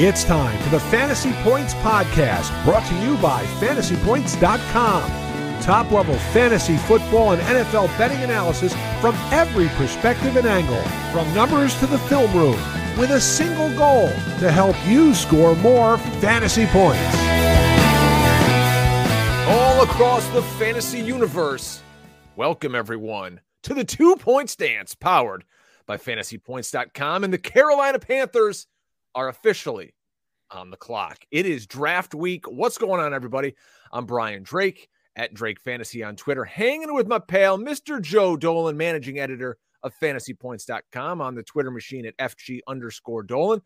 It's time for the Fantasy Points Podcast, brought to you by fantasypoints.com. Top level fantasy football and NFL betting analysis from every perspective and angle, from numbers to the film room, with a single goal to help you score more fantasy points. All across the fantasy universe, welcome everyone to the two point stance powered by fantasypoints.com and the Carolina Panthers are officially on the clock. It is draft week. What's going on, everybody? I'm Brian Drake at Drake Fantasy on Twitter, hanging with my pal, Mr. Joe Dolan, managing editor of fantasypoints.com on the Twitter machine at FG underscore Dolan.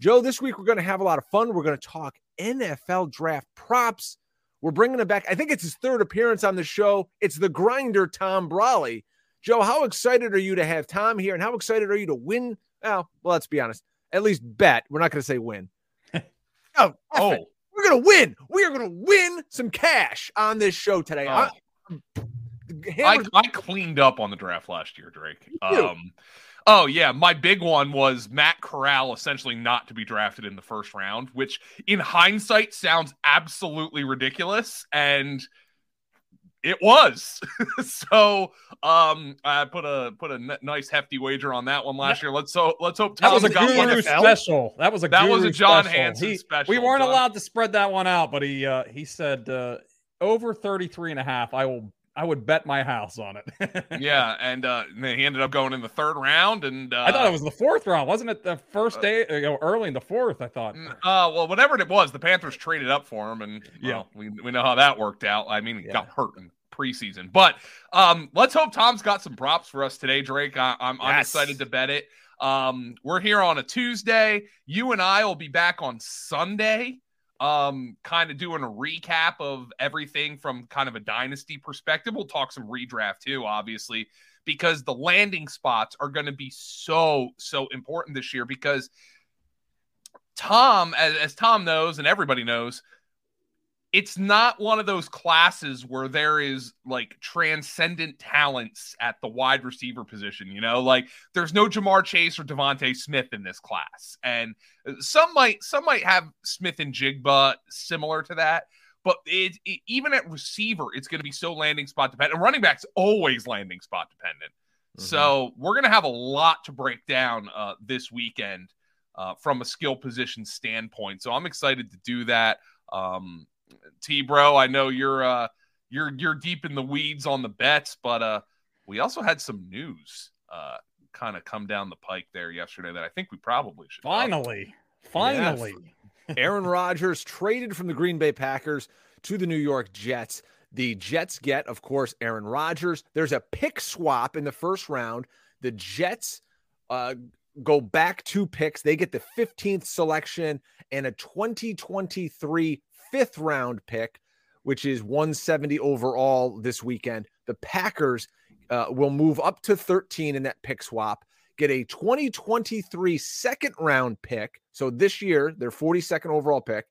Joe, this week we're going to have a lot of fun. We're going to talk NFL draft props. We're bringing it back. I think it's his third appearance on the show. It's the grinder, Tom Brolley. Joe, how excited are you to have Tom here? And how excited are you to win? Well let's be honest at least bet. We're not going to say win. Oh, oh. We're going to win. We are going to win some cash on this show today. Oh. I, I, cleaned up on the draft last year, Drake. Um, oh yeah, my big one was Matt Corral essentially not to be drafted in the first round, which in hindsight sounds absolutely ridiculous and it was. so um I put a put a n- nice hefty wager on that one last year. Let's so let's hope Tom that was a guru special. That was a that was a John special. Hansen he, special. We weren't John. allowed to spread that one out, but he uh he said uh over 33 and a half. I will I would bet my house on it. yeah, and uh, he ended up going in the third round, and uh, I thought it was the fourth round, wasn't it? The first uh, day, you know, early in the fourth. I thought. Uh, well, whatever it was, the Panthers traded up for him, and yeah, well, we we know how that worked out. I mean, he yeah. got hurt in preseason. But um, let's hope Tom's got some props for us today, Drake. I, am I'm, yes. I'm excited to bet it. Um, we're here on a Tuesday. You and I will be back on Sunday, um, kind of doing a recap of everything from kind of a dynasty perspective. We'll talk some redraft too, obviously, because the landing spots are going to be so, so important this year because Tom, as, as Tom knows and everybody knows, it's not one of those classes where there is like transcendent talents at the wide receiver position. You know, like there's no Ja'Marr Chase or DeVonta Smith in this class, and uh, some might some might have Smith-Njigba similar to that. But it, it even at receiver, it's going to be so landing spot dependent. And running backs always landing spot dependent. Mm-hmm. So we're going to have a lot to break down uh, this weekend uh, from a skill position standpoint. So I'm excited to do that. Um, T bro, I know you're uh you're you're deep in the weeds on the bets, but uh we also had some news uh kind of come down the pike there yesterday that I think we probably should finally finally Aaron Rodgers traded from the Green Bay Packers to the New York Jets. The Jets get, of course, Aaron Rodgers. There's a pick swap in the first round. The Jets uh, go back two picks. They get the 15th selection and a 2023 fifth round pick, which is 170 overall this weekend. The Packers uh, will move up to 13 in that pick swap, get a 2023 second round pick. So this year, their 42nd overall pick,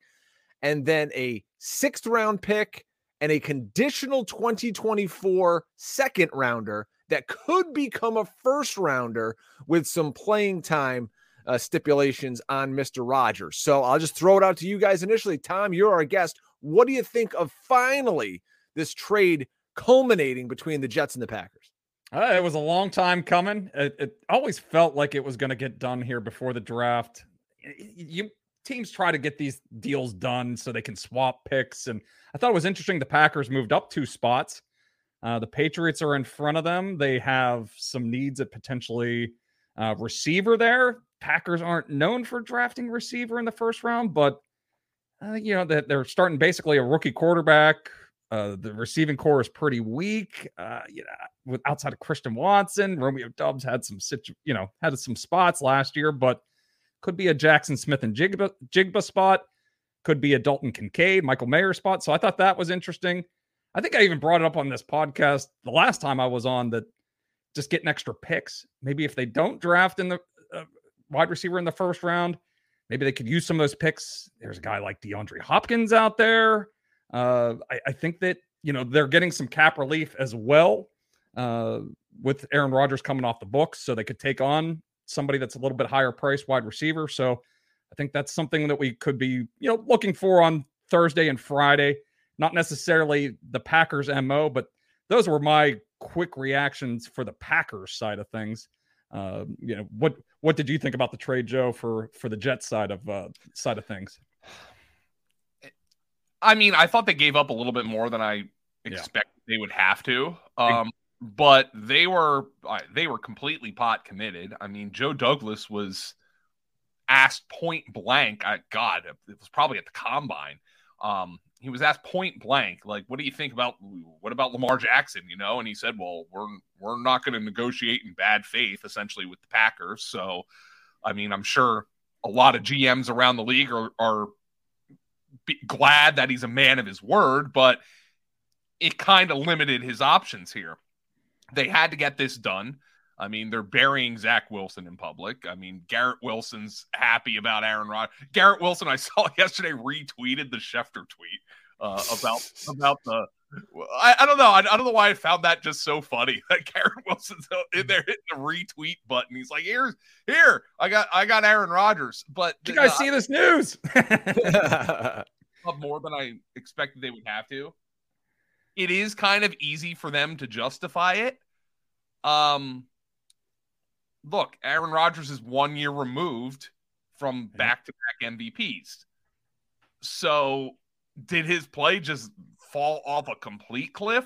and then a sixth round pick and a conditional 2024 second rounder that could become a first rounder with some playing time uh, stipulations on Mr. Rodgers. So I'll just throw it out to you guys initially. Tom, you're our guest. What do you think of finally this trade culminating between the Jets and the Packers? Uh, it was a long time coming. It, it always felt like it was going to get done here before the draft. You teams try to get these deals done so they can swap picks, and I thought it was interesting. The Packers moved up two spots. Uh, the Patriots are in front of them. They have some needs at potentially uh, receiver there. Packers aren't known for drafting receiver in the first round, but uh, you know that they're starting basically a rookie quarterback. Uh, the receiving corps is pretty weak. Uh, you know, with outside of Christian Watson, Romeo Doubs had some situ- you know had some spots last year, but could be a Jackson Smith and Jigba Jigba spot. Could be a Dalton Kincaid, Michael Mayer spot. So I thought that was interesting. I think I even brought it up on this podcast the last time I was on that just getting extra picks. Maybe if they don't draft in the uh, wide receiver in the first round. Maybe they could use some of those picks. There's a guy like DeAndre Hopkins out there. Uh, I, I, think that you know they're getting some cap relief as well uh, with Aaron Rodgers coming off the books, so they could take on somebody that's a little bit higher price wide receiver. So I think that's something that we could be, you know, looking for on Thursday and Friday. Not necessarily the Packers MO, but those were my quick reactions for the Packers side of things. Uh, you know, what what did you think about the trade, Joe, for for the Jets side of uh, side of things? I mean, I thought they gave up a little bit more than I expected yeah. they would have to. Um, but they were they were completely pot committed. I mean, Joe Douglas was asked point blank. I, God, it was probably at the combine. Um, he was asked point blank, like, "What do you think about what about Lamar Jackson?" You know, and he said, "Well, we're we're not going to negotiate in bad faith, essentially, with the Packers." So, I mean, I'm sure a lot of GMs around the league are are glad that he's a man of his word, but it kind of limited his options here. They had to get this done. I mean, they're burying Zach Wilson in public. I mean, Garrett Wilson's happy about Aaron Rodgers. Garrett Wilson, I saw yesterday, retweeted the Schefter tweet uh, about about the. I, I don't know. I, I, don't know why I found that just so funny. That Garrett Wilson's in there hitting the retweet button. He's like, "Here's here, I got I got Aaron Rodgers." But Did you guys uh, see this news? more than I expected they would have to. It is kind of easy for them to justify it. Um, look, Aaron Rodgers is one year removed from back to back MVPs. So did his play just fall off a complete cliff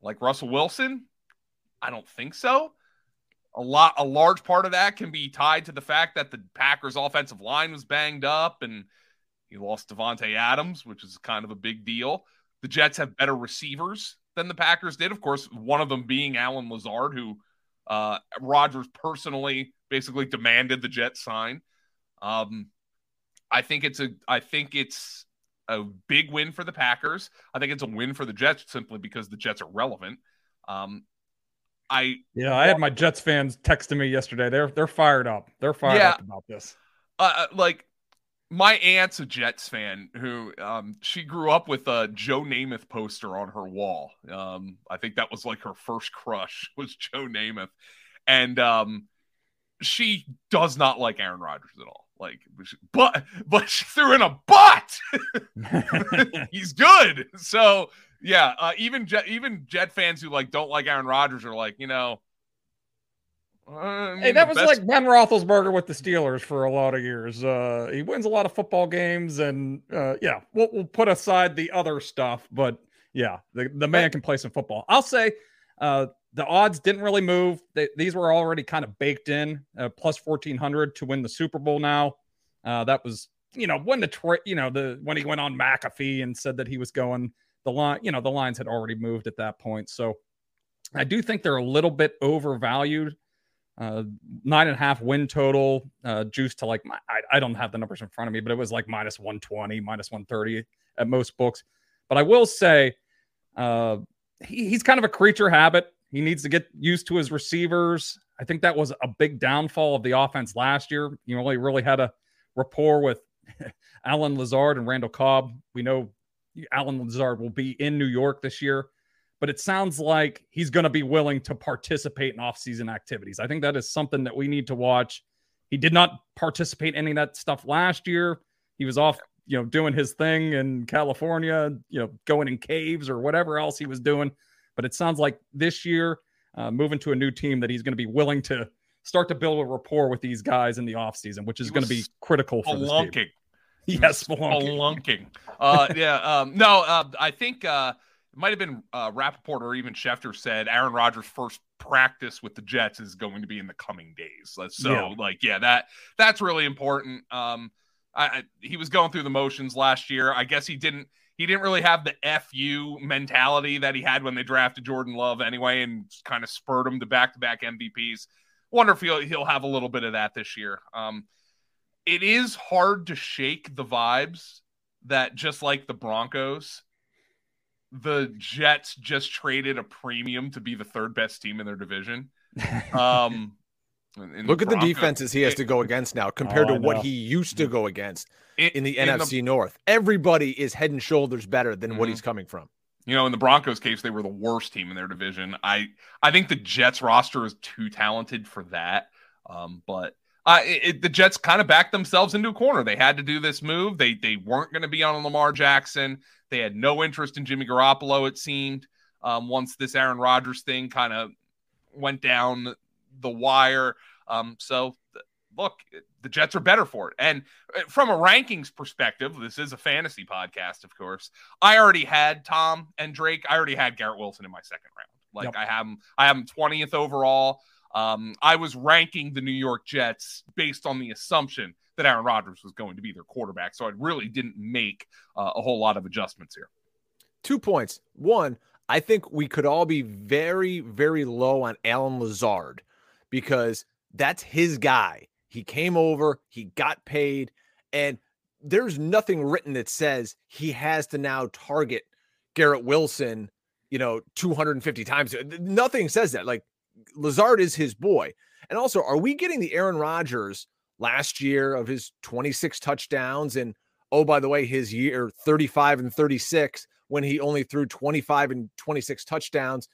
like Russell Wilson? I don't think so. A lot a large part of that can be tied to the fact that the Packers offensive line was banged up and he lost Davante Adams, which is kind of a big deal. The Jets have better receivers than the Packers did. Of course, one of them being Allen Lazard, who uh, Rodgers personally basically demanded the Jets sign. Um, I think it's a I think it's a big win for the Packers. I think it's a win for the Jets simply because the Jets are relevant. Um, I yeah, I had my Jets fans texting me yesterday. They're they're fired up. They're fired yeah, up about this. Uh, uh like my aunt's a Jets fan who um, she grew up with a Joe Namath poster on her wall. Um, I think that was like her first crush was Joe Namath, and um, she does not like Aaron Rodgers at all. Like, but but she threw in a but. He's good. So yeah, uh, even Jet, even Jet fans who like don't like Aaron Rodgers are like, you know, I mean, hey, that was best... like Ben Roethlisberger with the Steelers for a lot of years. Uh, he wins a lot of football games, and uh, yeah, we'll, we'll put aside the other stuff, but yeah, the, the man can play some football. I'll say uh, the odds didn't really move. They, these were already kind of baked in, uh, plus fourteen hundred to win the Super Bowl. Now, uh, that was you know when the tra- you know the when he went on McAfee and said that he was going the line. You know the lines had already moved at that point, so I do think they're a little bit overvalued uh, nine and a half win total, uh, juice to like, I, I don't have the numbers in front of me, but it was like minus 120, minus 130 at most books. But I will say, uh, he, he's kind of a creature habit. He needs to get used to his receivers. I think that was a big downfall of the offense last year. You he really had a rapport with Allen Lazard and Randall Cobb. We know Allen Lazard will be in New York this year but it sounds like he's going to be willing to participate in off-season activities. I think that is something that we need to watch. He did not participate in any of that stuff last year. He was off, you know, doing his thing in California, you know, going in caves or whatever else he was doing. But it sounds like this year, uh, moving to a new team, that he's going to be willing to start to build a rapport with these guys in the offseason, which is going to be critical for this team. Yes, spelunking. spelunking. Uh, yeah. Um, no, uh, I think uh, it might have been uh, Rapoport or even Schefter said Aaron Rodgers' first practice with the Jets is going to be in the coming days. So, yeah. like, yeah, that that's really important. Um, I, I, he was going through the motions last year. I guess he didn't he didn't really have the fu mentality that he had when they drafted Jordan Love anyway, and kind of spurred him to back to back MVPs. Wonder if he'll, he'll have a little bit of that this year. Um, it is hard to shake the vibes that just like the Broncos the Jets just traded a premium to be the third best team in their division. Um, Look at the defenses he has to go against now compared oh, to what he used to go against in, in the in NFC the, North. Everybody is head and shoulders better than mm-hmm. what he's coming from. You know, in the Broncos case, they were the worst team in their division. I I think the Jets roster is too talented for that. Um, but uh, it, the Jets kind of backed themselves into a corner. They had to do this move. They they weren't going to be on Lamar Jackson. They had no interest in Jimmy Garoppolo. It seemed um, once this Aaron Rodgers thing kind of went down the wire. Um, so look, the Jets are better for it. And uh, from a rankings perspective, this is a fantasy podcast, of course. I already had Tom and Drake. I already had Garrett Wilson in my second round. Like yep. I have him, I have him 20th overall. Um, I was ranking the New York Jets based on the assumption that Aaron Rodgers was going to be their quarterback. So I really didn't make uh, a whole lot of adjustments here. Two points. One, I think we could all be very, very low on Allen Lazard because that's his guy. He came over, he got paid, and there's nothing written that says he has to now target Garrett Wilson, you know, 250 times. Nothing says that. Like Lazard is his boy. And also, are we getting the Aaron Rodgers last year of his 26 touchdowns and oh by the way, his year 35 and 36 when he only threw 25 and 26 touchdowns?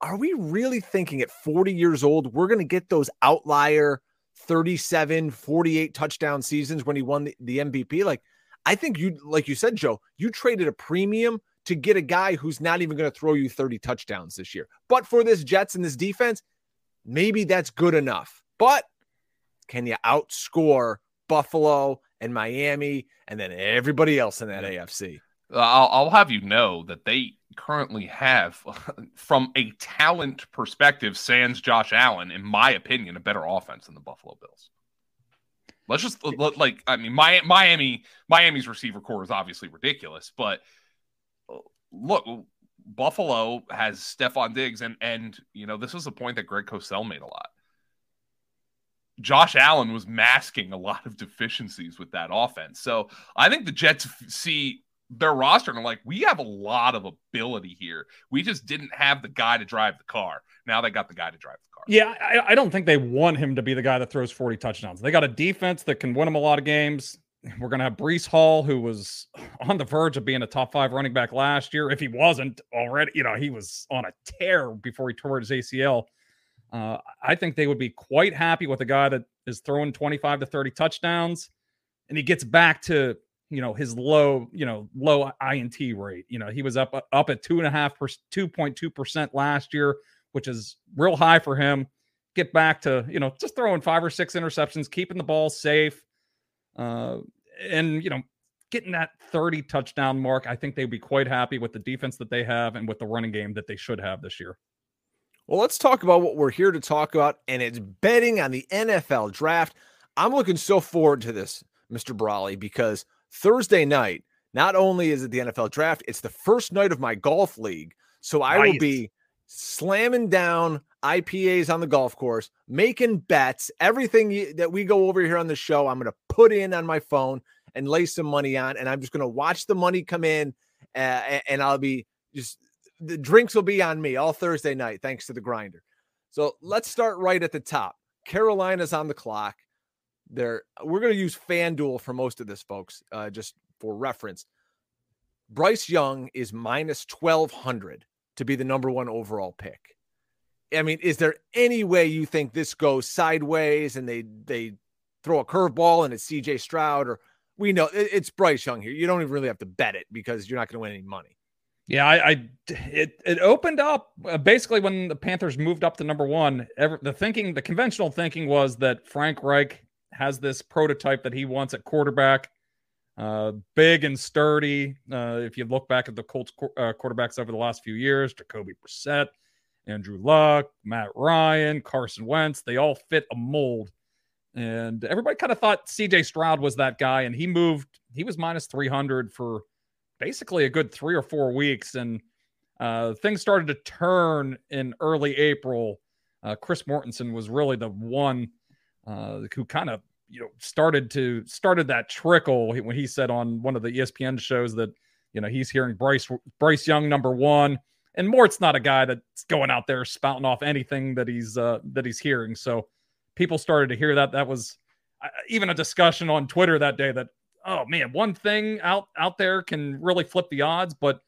Are we really thinking at 40 years old we're going to get those outlier 37, 48 touchdown seasons when he won the, the MVP. Like, I think you, like you said, Joe, you traded a premium to get a guy who's not even going to throw you 30 touchdowns this year. But for this Jets and this defense, maybe that's good enough. But can you outscore Buffalo and Miami and then everybody else in that AFC? I'll, I'll have you know that they currently have, from a talent perspective, sans Josh Allen, in my opinion, a better offense than the Buffalo Bills. Let's just like I mean, Miami Miami's receiver corps is obviously ridiculous, but uh, look, Buffalo has Stefon Diggs, and and you know this is a point that Greg Cosell made a lot. Josh Allen was masking a lot of deficiencies with that offense, so I think the Jets see their roster and I'm like, we have a lot of ability here. We just didn't have the guy to drive the car. Now they got the guy to drive the car. Yeah, I, I don't think they want him to be the guy that throws 40 touchdowns. They got a defense that can win them a lot of games. We're going to have Breece Hall, who was on the verge of being a top five running back last year. If he wasn't already, you know, he was on a tear before he tore his ACL. Uh, I think they would be quite happy with a guy that is throwing 25 to 30 touchdowns and he gets back to you know his low you know low int rate you know he was up up at two and a half 2.2 percent last year which is real high for him get back to you know just throwing five or six interceptions keeping the ball safe uh and you know getting that 30 touchdown mark i think they'd be quite happy with the defense that they have and with the running game that they should have this year well let's talk about what we're here to talk about and it's betting on the nfl draft i'm looking so forward to this mr Brolley because Thursday night, not only is it the NFL draft, it's the first night of my golf league. So I nice. will be slamming down IPAs on the golf course, making bets, everything that we go over here on the show, I'm going to put in on my phone and lay some money on. And I'm just going to watch the money come in uh, and I'll be just the drinks will be on me all Thursday night, thanks to the grinder. So let's start right at the top. Carolina's on the clock. There, we're going to use FanDuel for most of this, folks, uh, just for reference. Bryce Young is minus 1200 to be the number one overall pick. I mean, is there any way you think this goes sideways and they they throw a curveball and it's CJ Stroud or we know it's Bryce Young here. You don't even really have to bet it because you're not going to win any money. Yeah, I, I, it it opened up uh, basically when the Panthers moved up to number one. Ever, the thinking, the conventional thinking was that Frank Reich has this prototype that he wants at quarterback. Uh, big and sturdy. Uh, if you look back at the Colts uh, quarterbacks over the last few years, Jacoby Brissett, Andrew Luck, Matt Ryan, Carson Wentz, they all fit a mold. And everybody kind of thought CJ Stroud was that guy, and he moved. He was minus 300 for basically a good three or four weeks. And uh, things started to turn in early April. Uh, Chris Mortensen was really the one uh, who kind of you know started to started that trickle when he said on one of the ESPN shows that you know he's hearing Bryce Bryce Young number one, and Mort's not a guy that's going out there spouting off anything that he's uh, that he's hearing. So people started to hear that. That was uh, even a discussion on Twitter that day that oh man, one thing out out there can really flip the odds, but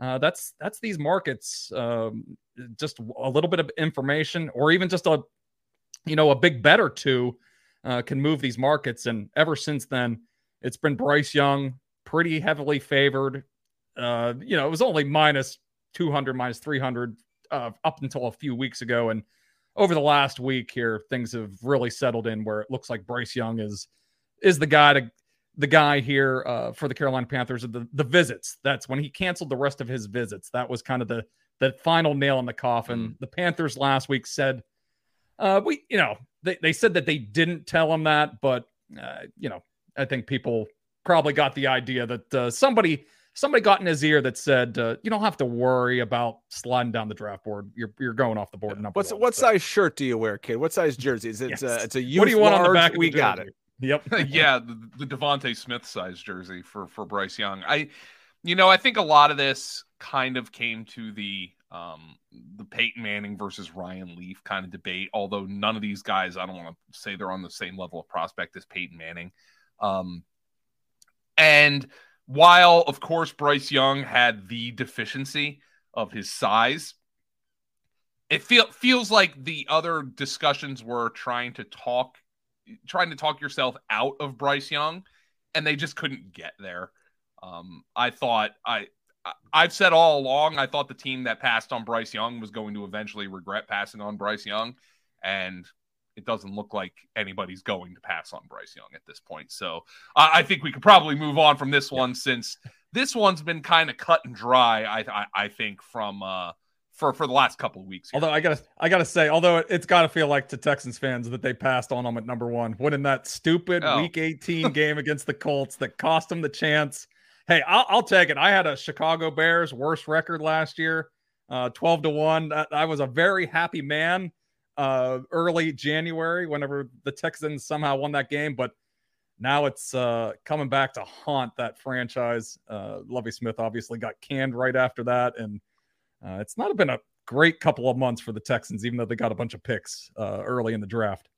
uh, that's that's these markets. Um, just a little bit of information, or even just a you know, a big bet or two uh, can move these markets. And ever since then, it's been Bryce Young, pretty heavily favored. Uh, you know, it was only minus 200, minus 300 uh, up until a few weeks ago. And over the last week here, things have really settled in where it looks like Bryce Young is is the guy to the guy here uh, for the Carolina Panthers. The the visits. That's when he canceled the rest of his visits. That was kind of the the final nail in the coffin. Mm. The Panthers last week said, uh, we you know they they said that they didn't tell him that, but uh, you know I think people probably got the idea that uh, somebody somebody got in his ear that said, uh, "You don't have to worry about sliding down the draft board. You're you're going off the board." Number What's one, what so. size shirt do you wear, kid? What size jersey? Is it? Yes. Uh, it's a youth what do you want large? on the back? we the got it. Yep. yeah, the, the DeVonta Smith size jersey for for Bryce Young. I, you know, I think a lot of this kind of came to the um the Peyton Manning versus Ryan Leaf kind of debate. Although none of these guys, I don't want to say they're on the same level of prospect as Peyton Manning. Um, and while, of course, Bryce Young had the deficiency of his size, it feel, feels like the other discussions were trying to talk trying to talk yourself out of Bryce Young, and they just couldn't get there. Um, I thought I I've said all along I thought the team that passed on Bryce Young was going to eventually regret passing on Bryce Young, and it doesn't look like anybody's going to pass on Bryce Young at this point. So I, I think we could probably move on from this one since this one's been kind of cut and dry. I I, I think from uh, for for the last couple of weeks. Here. Although I gotta I gotta say, although it, has got to feel like to Texans fans that they passed on them at number one, winning that stupid oh. Week 18 game against the Colts that cost them the chance. Hey, I'll, I'll, take it. I had a Chicago Bears worst record last year, uh, 12 to one. I, I was a very happy man uh, early January whenever the Texans somehow won that game, but now it's uh, coming back to haunt that franchise. Uh, Lovie Smith obviously got canned right after that, and uh, it's not been a great couple of months for the Texans, even though they got a bunch of picks uh, early in the draft.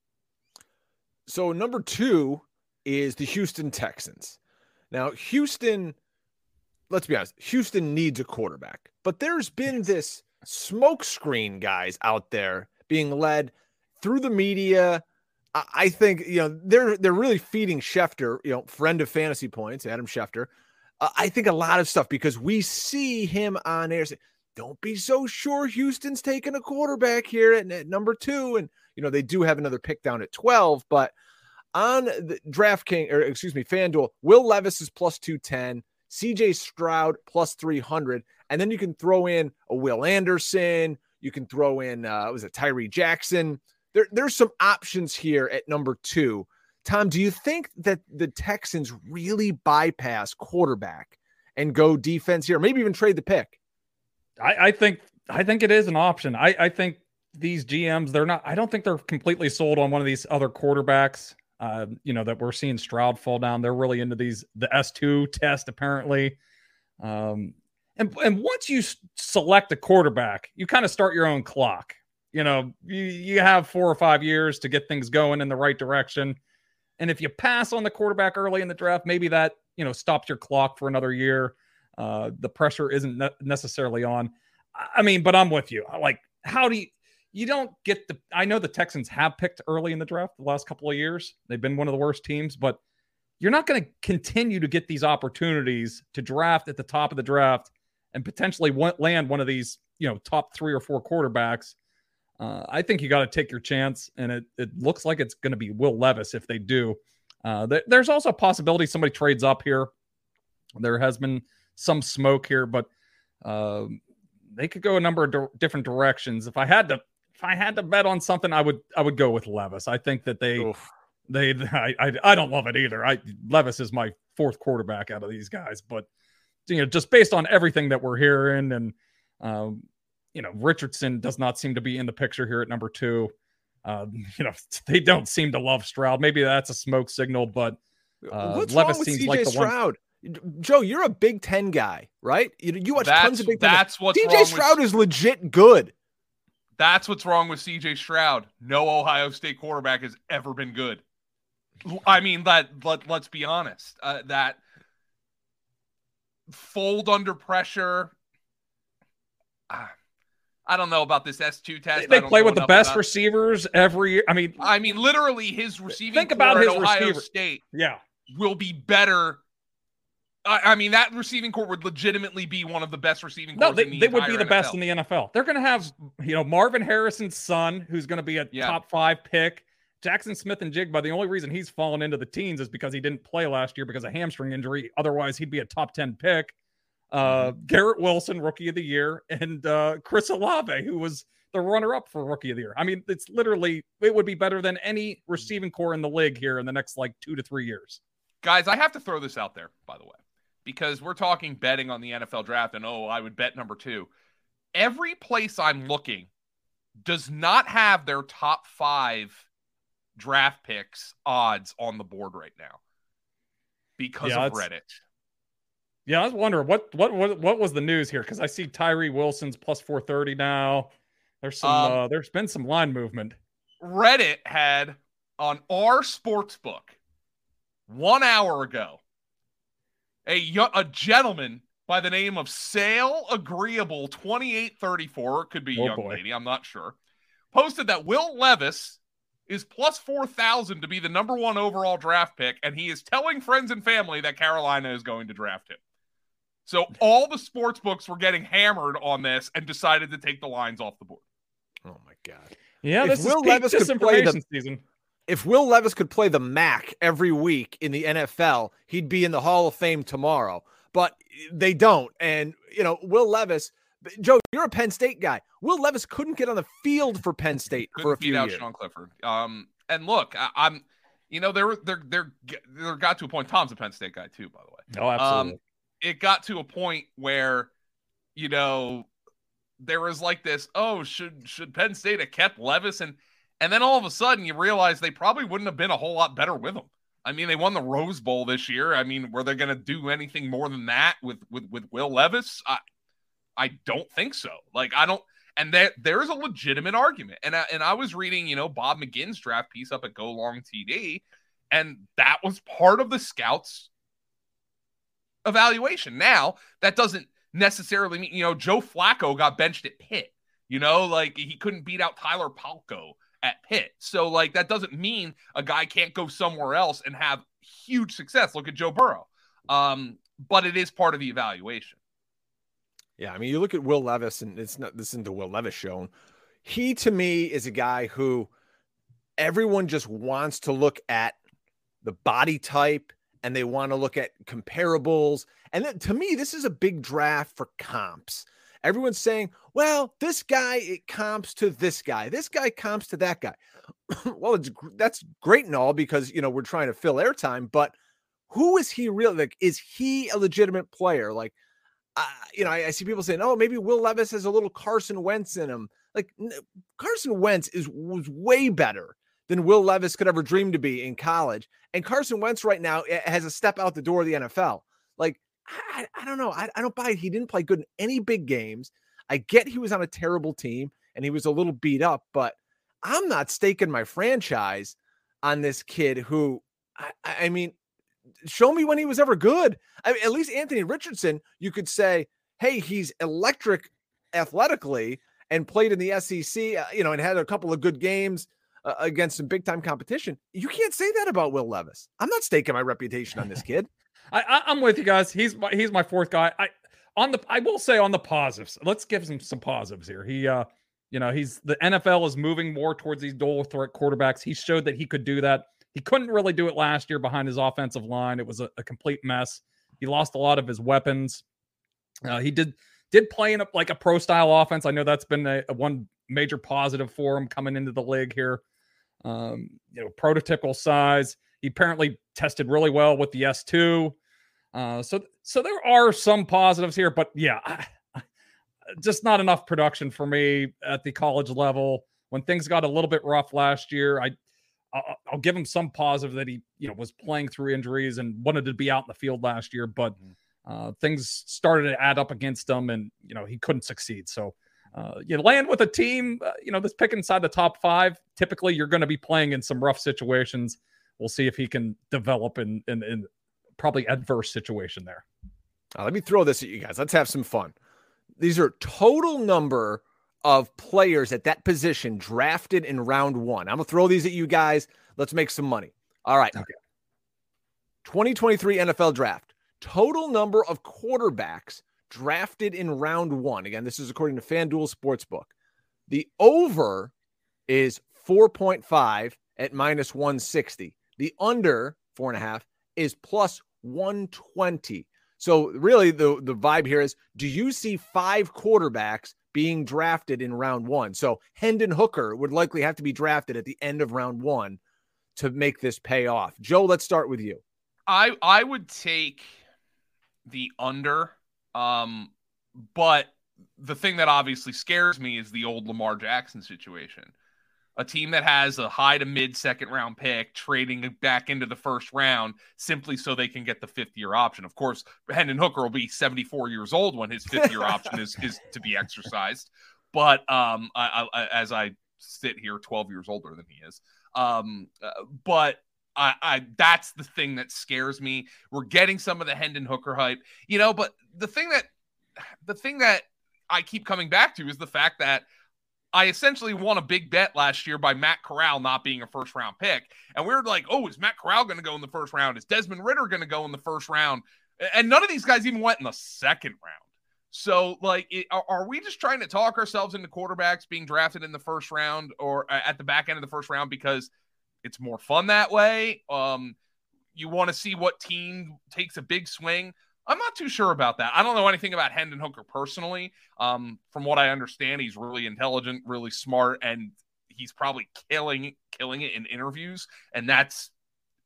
So number two is the Houston Texans. Now Houston, let's be honest, Houston needs a quarterback, but there's been this smokescreen guys out there being led through the media. I think you know they're they're really feeding Schefter, you know, friend of fantasy points, Adam Schefter. Uh, I think a lot of stuff because we see him on air. Say, Don't be so sure Houston's taking a quarterback here at, at number two, and you know they do have another pick down at twelve, but on the DraftKings or excuse me, FanDuel, Will Levis is plus two ten, CJ Stroud plus three hundred, and then you can throw in a Will Anderson, you can throw in uh was it Tyree Jackson. There, there's some options here at number two. Tom, do you think that the Texans really bypass quarterback and go defense here? Maybe even trade the pick. I, I think I think it is an option. I, I think these GMs, they're not, I don't think they're completely sold on one of these other quarterbacks. Uh, you know, that we're seeing Stroud fall down. They're really into these the S2 test, apparently. Um, and and once you select a quarterback, you kind of start your own clock. You know, you, you have four or five years to get things going in the right direction. And if you pass on the quarterback early in the draft, maybe that you know stops your clock for another year. Uh, the pressure isn't ne- necessarily on. I mean, but I'm with you. Like, how do you? You don't get the. I know the Texans have picked early in the draft the last couple of years. They've been one of the worst teams, but you're not going to continue to get these opportunities to draft at the top of the draft and potentially land one of these, you know, top three or four quarterbacks, uh, I think you got to take your chance. And it, it looks like it's going to be Will Levis if they do. Uh, th- there's also a possibility somebody trades up here. There has been some smoke here, but uh, they could go a number of di- different directions. If I had to, if I had to bet on something, I would, I would go with Levis. I think that they, Oof. they, I, I, I don't love it either. I Levis is my fourth quarterback out of these guys, but you know, just based on everything that we're hearing, and um, you know, Richardson does not seem to be in the picture here at number two. Uh, you know, they don't seem to love Stroud. Maybe that's a smoke signal, but uh, What's Levis wrong with seems CJ like the Stroud? One... Joe, you're a Big Ten guy, right? You, you watch that's, tons of Big Ten. That's what CJ Stroud with... is legit good. That's what's wrong with CJ Stroud. No Ohio State quarterback has ever been good. I mean, that let, let's be honest. Uh, that fold under pressure. Uh, I don't know about this S2 test. They, they play with the best receivers every year. I mean, I mean, literally, his receiving think about his Ohio receiver. State. Yeah, will be better. I, I, mean, that receiving corps would legitimately be one of the best receiving. No, they, the they would be the NFL. best in the NFL. They're going to have you know Marvin Harrison's son, who's going to be a yeah. top five pick. Jaxon Smith-Njigba, the only reason he's fallen into the teens is because he didn't play last year because of hamstring injury. Otherwise, he'd be a top 10 pick. Uh, mm-hmm. Garrett Wilson, rookie of the year, and uh, Chris Olave, who was the runner up for rookie of the year. I mean, it's literally, it would be better than any receiving corps in the league here in the next like two to three years. Guys, I have to throw this out there, by the way, because we're talking betting on the NFL draft, and oh, I would bet number two. Every place I'm looking does not have their top five draft picks odds on the board right now because yeah, of Reddit. Yeah, I was wondering what what what, what was the news here because I see Tyree Wilson's plus four thirty now. There's some um, uh, there's been some line movement. Reddit had on our sports book one hour ago a a gentleman by the name of Sale Agreeable 2834 could be oh, young boy. lady, I'm not sure. Posted that Will Levis is plus 4,000 to be the number one overall draft pick, and he is telling friends and family that Carolina is going to draft him. So all the sports books were getting hammered on this and decided to take the lines off the board. Oh my god! Yeah, if this Will Levis could play the season. If Will Levis could play the MAC every week in the NFL, he'd be in the Hall of Fame tomorrow. But they don't, and you know, Will Levis Joe, you're a Penn State guy. Will Levis couldn't get on the field for Penn State for a few out years. Sean Clifford. Um, and look, I, am you know, they're they're they're they got to a point. Tom's a Penn State guy too, by the way. Oh, absolutely. Um, it got to a point where, you know, there was like this. Oh, should should Penn State have kept Levis and and then all of a sudden you realize they probably wouldn't have been a whole lot better with him. I mean, they won the Rose Bowl this year. I mean, were they going to do anything more than that with with with Will Levis? I, I don't think so. Like I don't and there there's a legitimate argument. And I, and I was reading, you know, Bob McGinn's draft piece up at Go Long TD and that was part of the scouts evaluation. Now, that doesn't necessarily mean, you know, Joe Flacco got benched at Pitt. You know, like he couldn't beat out Tyler Palko at Pitt. So like that doesn't mean a guy can't go somewhere else and have huge success. Look at Joe Burrow. Um, but it is part of the evaluation. Yeah, I mean, you look at Will Levis, and it's not this isn't the Will Levis show. He to me is a guy who everyone just wants to look at the body type and they want to look at comparables. And then, to me, this is a big draft for comps. Everyone's saying, well, this guy it comps to this guy, this guy comps to that guy. well, it's that's great and all because you know we're trying to fill airtime, but who is he really like? Is he a legitimate player? Like you know, I, I, see people saying, "Oh, maybe Will Levis has a little Carson Wentz in him." Like Carson Wentz is was way better than Will Levis could ever dream to be in college, and Carson Wentz right now eh, has a step out the door of the NFL. Like I, I don't know, I, I don't buy it. He didn't play good in any big games. I get he was on a terrible team and he was a little beat up, but I'm not staking my franchise on this kid who I, I mean show me when he was ever good. I mean, at least Anthony Richardson, you could say, hey, he's electric athletically and played in the SEC, uh, you know, and had a couple of good games uh, against some big time competition. You can't say that about Will Levis. I'm not staking my reputation on this kid. I, am with you guys. He's my, he's my fourth guy. I on the I will say on the positives. Let's give him some positives here. He uh you know, he's the NFL is moving more towards these dual threat quarterbacks. He showed that he could do that he couldn't really do it last year behind his offensive line. It was a, a complete mess. He lost a lot of his weapons. Uh, he did did play in a, like a pro style offense. I know that's been a, a one major positive for him coming into the league here. Um, you know, prototypical size. He apparently tested really well with the S2. Uh, so so there are some positives here, but yeah, just not enough production for me at the college level. When things got a little bit rough last year, I I'll, I'll, give him some positive that he, you know, was playing through injuries and wanted to be out in the field last year, but mm-hmm. uh, things started to add up against him, and you know he couldn't succeed. So uh, you land with a team, uh, you know, that's pick inside the top five. Typically, you're going to be playing in some rough situations. We'll see if he can develop in in, in probably adverse situation there. Uh, let me throw this at you guys. Let's have some fun. These are total number of players at that position drafted in round one. I'm going to throw these at you guys. Let's make some money. All right. Okay. 2023 NFL draft. Total number of quarterbacks drafted in round one. Again, this is according to FanDuel Sportsbook. The over is 4.5 at minus 160. The under four and a half is plus 120. So really the, the vibe here is do you see five quarterbacks being drafted in round one? So Hendon Hooker would likely have to be drafted at the end of round one to make this pay off. Joe, let's start with you. I I would take the under. Um, but the thing that obviously scares me is the old Lamar Jackson situation a team that has a high to mid second round pick trading back into the first round simply so they can get the fifth year option. Of course, Hendon Hooker will be 74 years old when his fifth year option is, is to be exercised. But um, I, I, as I sit here 12 years older than he is, um, uh, but I, I, that's the thing that scares me. We're getting some of the Hendon Hooker hype, you know, but the thing that the thing that I keep coming back to is the fact that I essentially won a big bet last year by Matt Corral not being a first round pick. And we are like, oh, is Matt Corral going to go in the first round? Is Desmond Ridder going to go in the first round? And none of these guys even went in the second round. So, like, it, are, we just trying to talk ourselves into quarterbacks being drafted in the first round or at the back end of the first round because it's more fun that way? Um, you want to see what team takes a big swing. I'm not too sure about that. I don't know anything about Hendon Hooker personally. Um, from what I understand, he's really intelligent, really smart, and he's probably killing killing it in interviews, and that's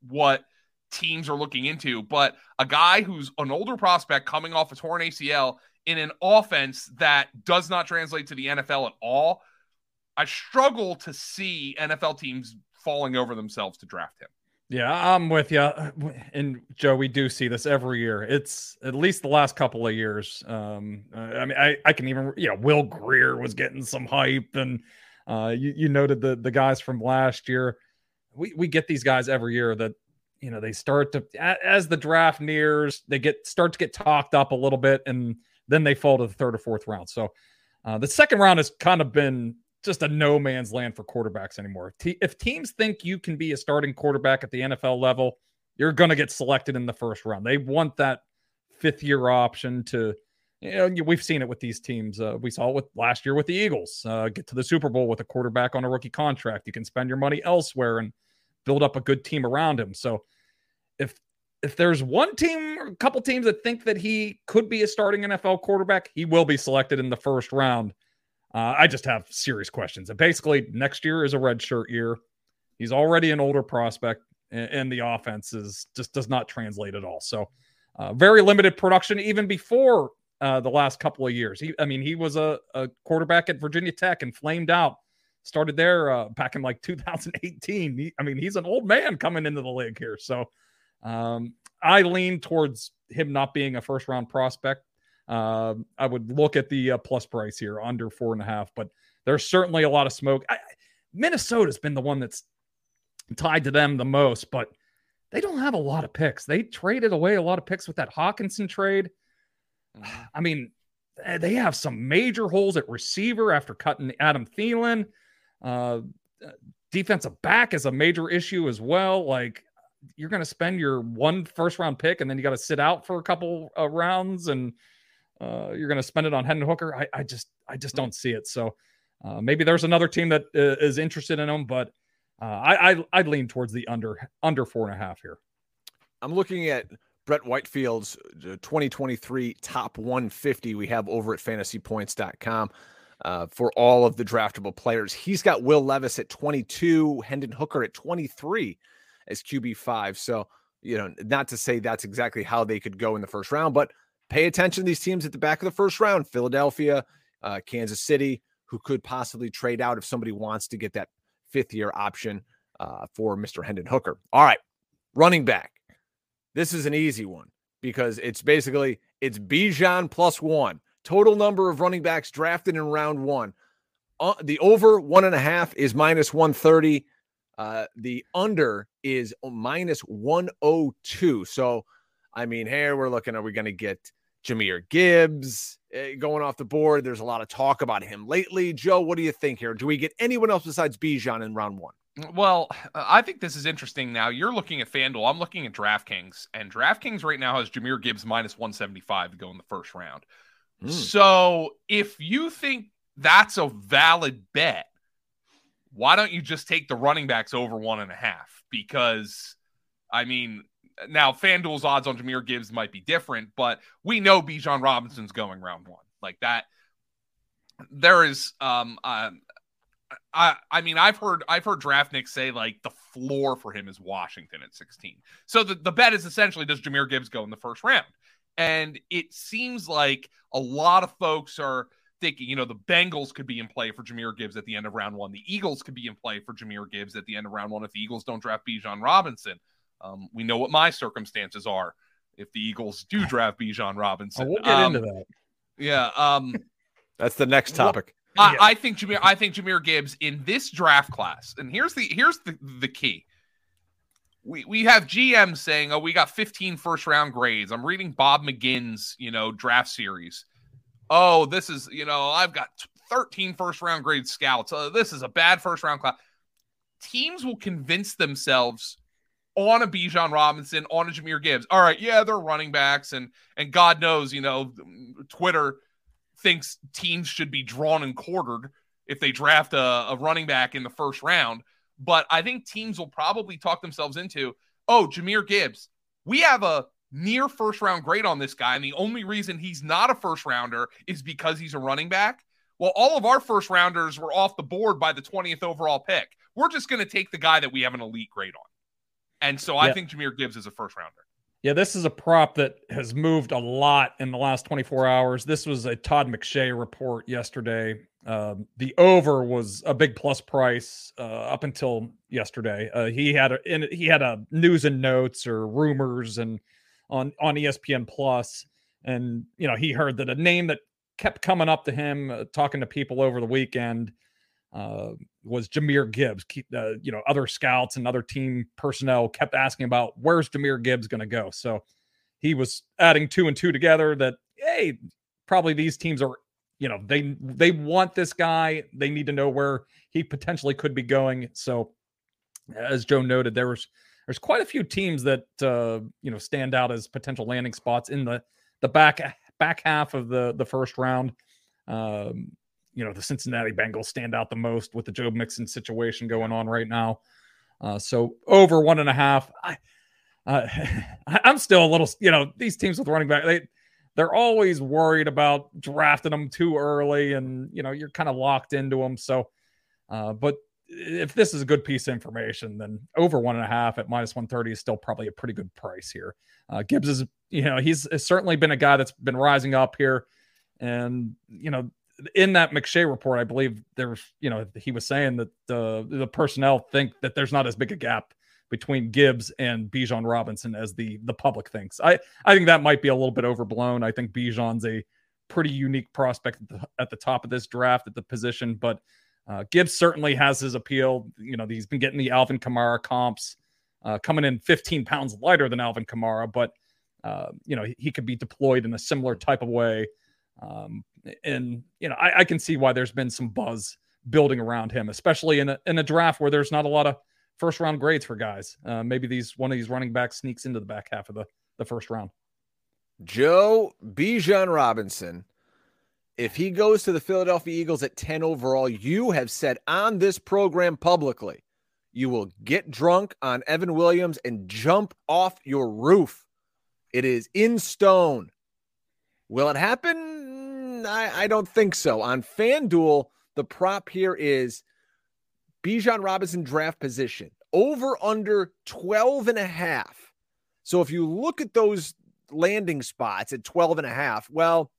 what teams are looking into. But a guy who's an older prospect coming off a torn ACL in an offense that does not translate to the NFL at all, I struggle to see NFL teams falling over themselves to draft him. Yeah, I'm with you. And Joe, we do see this every year. It's at least the last couple of years. Um, I mean, I, I can even, you know, Will Grier was getting some hype, and uh, you, you noted the the guys from last year. We we get these guys every year that you know they start to as the draft nears, they get start to get talked up a little bit, and then they fall to the third or fourth round. So uh, the second round has kind of been just a no man's land for quarterbacks anymore. If teams think you can be a starting quarterback at the NFL level, you're going to get selected in the first round. They want that fifth year option to, you know, we've seen it with these teams. Uh, we saw it with last year with the Eagles. Uh, get to the Super Bowl with a quarterback on a rookie contract. You can spend your money elsewhere and build up a good team around him. So if if there's one team or a couple teams that think that he could be a starting NFL quarterback, he will be selected in the first round. Uh, I just have serious questions. And basically, next year is a red shirt year. He's already an older prospect, and, and the offense is just does not translate at all. So, uh, very limited production even before uh, the last couple of years. He, I mean, he was a, a, quarterback at Virginia Tech and flamed out. Started there uh, back in like 2018. He, I mean, he's an old man coming into the league here. So, um, I lean towards him not being a first round prospect. Uh, I would look at the uh, plus price here under four and a half, but there's certainly a lot of smoke. I, Minnesota's been the one that's tied to them the most, but they don't have a lot of picks. They traded away a lot of picks with that Hockenson trade. Mm-hmm. I mean, eh, they have some major holes at receiver after cutting Adam Thielen. Uh, defensive back is a major issue as well. Like you're going to spend your one first round pick and then you got to sit out for a couple uh, rounds and uh, you're going to spend it on Hendon Hooker. I, I, just I just don't see it. So uh, maybe there's another team that uh, interested in him, but uh, I, I I'd lean towards the under under four and a half here. I'm looking at Brett Whitefield's uh, 2023 top 150 we have over at fantasypoints.com. Uh, for all of the draftable players. He's got Will Levis at 22, Hendon Hooker at 23 as QB5. So, you know, not to say that's exactly how they could go in the first round, but pay attention to these teams at the back of the first round Philadelphia, uh, Kansas City, who could possibly trade out if somebody wants to get that fifth year option uh, for Mr. Hendon Hooker. All right, running back. This is an easy one because it's basically it's Bijan plus one. Total number of running backs drafted in round one. Uh, the over one and a half is minus 130. Uh, the under is minus 102. So, I mean, here we're looking, are we going to get Jahmyr Gibbs? uh, going off the board. There's a lot of talk about him lately. Joe, what do you think here? Do we get anyone else besides Bijan in round one? Well, I think this is interesting now. You're looking at FanDuel. I'm looking at DraftKings, and DraftKings right now has Jahmyr Gibbs minus 175 to go in the first round. Mm. So if you think that's a valid bet, why don't you just take the running backs over one and a half? Because, I mean, now FanDuel's odds on Jahmyr Gibbs might be different, but we know Bijan Robinson's going round one. Like that, there is um, uh, I I mean I've heard I've heard DraftNix say like the floor for him is Washington at 16. So the, the bet is essentially does Jahmyr Gibbs go in the first round? And it seems like a lot of folks are thinking, you know, the Bengals could be in play for Jahmyr Gibbs at the end of round one. The Eagles could be in play for Jahmyr Gibbs at the end of round one if the Eagles don't draft Bijan Robinson. Um, we know what my circumstances are if the Eagles do draft Bijan Robinson. Oh, we'll get um, into that. Yeah. Um, That's the next topic. I, I, think Jahmyr. I think Jahmyr Gibbs in this draft class, and here's the here's the the key. We we have GM saying, "Oh, we got 15 first round grades." I'm reading Bob McGinn's you know draft series. Oh, this is you know I've got 13 first round grade scouts. Uh, this is a bad first round class. Teams will convince themselves on a Bijan Robinson, on a Jahmyr Gibbs. All right, yeah, they're running backs, and and God knows, you know, Twitter thinks teams should be drawn and quartered if they draft a, a running back in the first round. But I think teams will probably talk themselves into, oh, Jahmyr Gibbs, we have a near first round grade on this guy. And the only reason he's not a first rounder is because he's a running back. Well, all of our first rounders were off the board by the 20th overall pick. We're just going to take the guy that we have an elite grade on. And so I think Jahmyr Gibbs is a first rounder. Yeah, this is a prop that has moved a lot in the last 24 hours. This was a Todd McShay report yesterday. Um, the over was a big plus price uh, up until yesterday. Uh, he had a in, he had a news and notes or rumors and on on ESPN Plus, and you know he heard that a name that kept coming up to him, uh, talking to people over the weekend, uh, was Jahmyr Gibbs. Keep uh, you know other scouts and other team personnel kept asking about where's Jahmyr Gibbs going to go. So he was adding two and two together. That hey, probably these teams are you know they they want this guy. They need to know where he potentially could be going. So as Joe noted, there was there's quite a few teams that uh, you know stand out as potential landing spots in the the back back half of the the first round. Um, you know the Cincinnati Bengals stand out the most with the Joe Mixon situation going on right now. Uh, so over one and a half. I, uh, I'm still a little, you know, these teams with running back, they they're always worried about drafting them too early, and you know you're kind of locked into them. So, uh, but if this is a good piece of information, then over one and a half at minus 130 is still probably a pretty good price here. Uh, Gibbs is, you know, he's certainly been a guy that's been rising up here. And, you know, in that McShay report, I believe there's, you know, he was saying that the the personnel think that there's not as big a gap between Gibbs and Bijan Robinson as the the public thinks. I I think that might be a little bit overblown. I think Bijan's a pretty unique prospect at the, at the top of this draft at the position, but uh, Gibbs certainly has his appeal. You know, he's been getting the Alvin Kamara comps, uh, coming in 15 pounds lighter than Alvin Kamara, but uh, you know he, he, could be deployed in a similar type of way. Um, and you know, I, I, can see why there's been some buzz building around him, especially in a, in a draft where there's not a lot of first round grades for guys. Uh, maybe these one of these running backs sneaks into the back half of the the first round. Joe Bijan Robinson, if he goes to the Philadelphia Eagles at 10 overall, you have said on this program publicly, you will get drunk on Evan Williams and jump off your roof. It is in stone. Will it happen? Mm, I, I don't think so. On FanDuel, the prop here is Bijan Robinson draft position over under 12 and a half. So if you look at those landing spots at 12 and a half, well,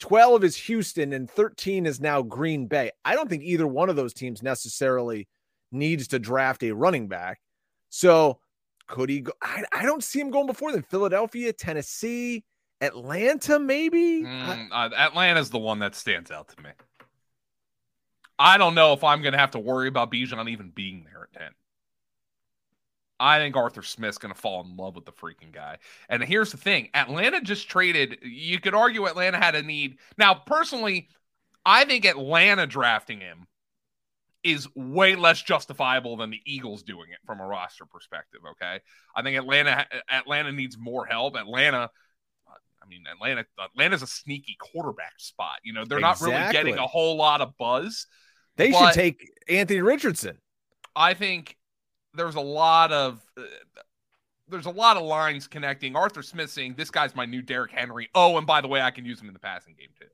12 is Houston and 13 is now Green Bay. I don't think either one of those teams necessarily needs to draft a running back. So could he go? I, I don't see him going before then. Philadelphia, Tennessee, Atlanta, maybe. Mm, uh, Atlanta's the one that stands out to me. I don't know if I'm going to have to worry about Bijan even being there at ten. I think Arthur Smith's going to fall in love with the freaking guy. And here's the thing Atlanta just traded. You could argue Atlanta had a need. Now, personally, I think Atlanta drafting him is way less justifiable than the Eagles doing it from a roster perspective. Okay. I think Atlanta Atlanta needs more help. Atlanta I mean, Atlanta Atlanta's a sneaky quarterback spot. You know, they're exactly. not really getting a whole lot of buzz. They should take Anthony Richardson. I think there's a lot of uh, there's a lot of lines connecting. Arthur Smith saying this guy's my new Derrick Henry. Oh, and by the way, I can use him in the passing game too.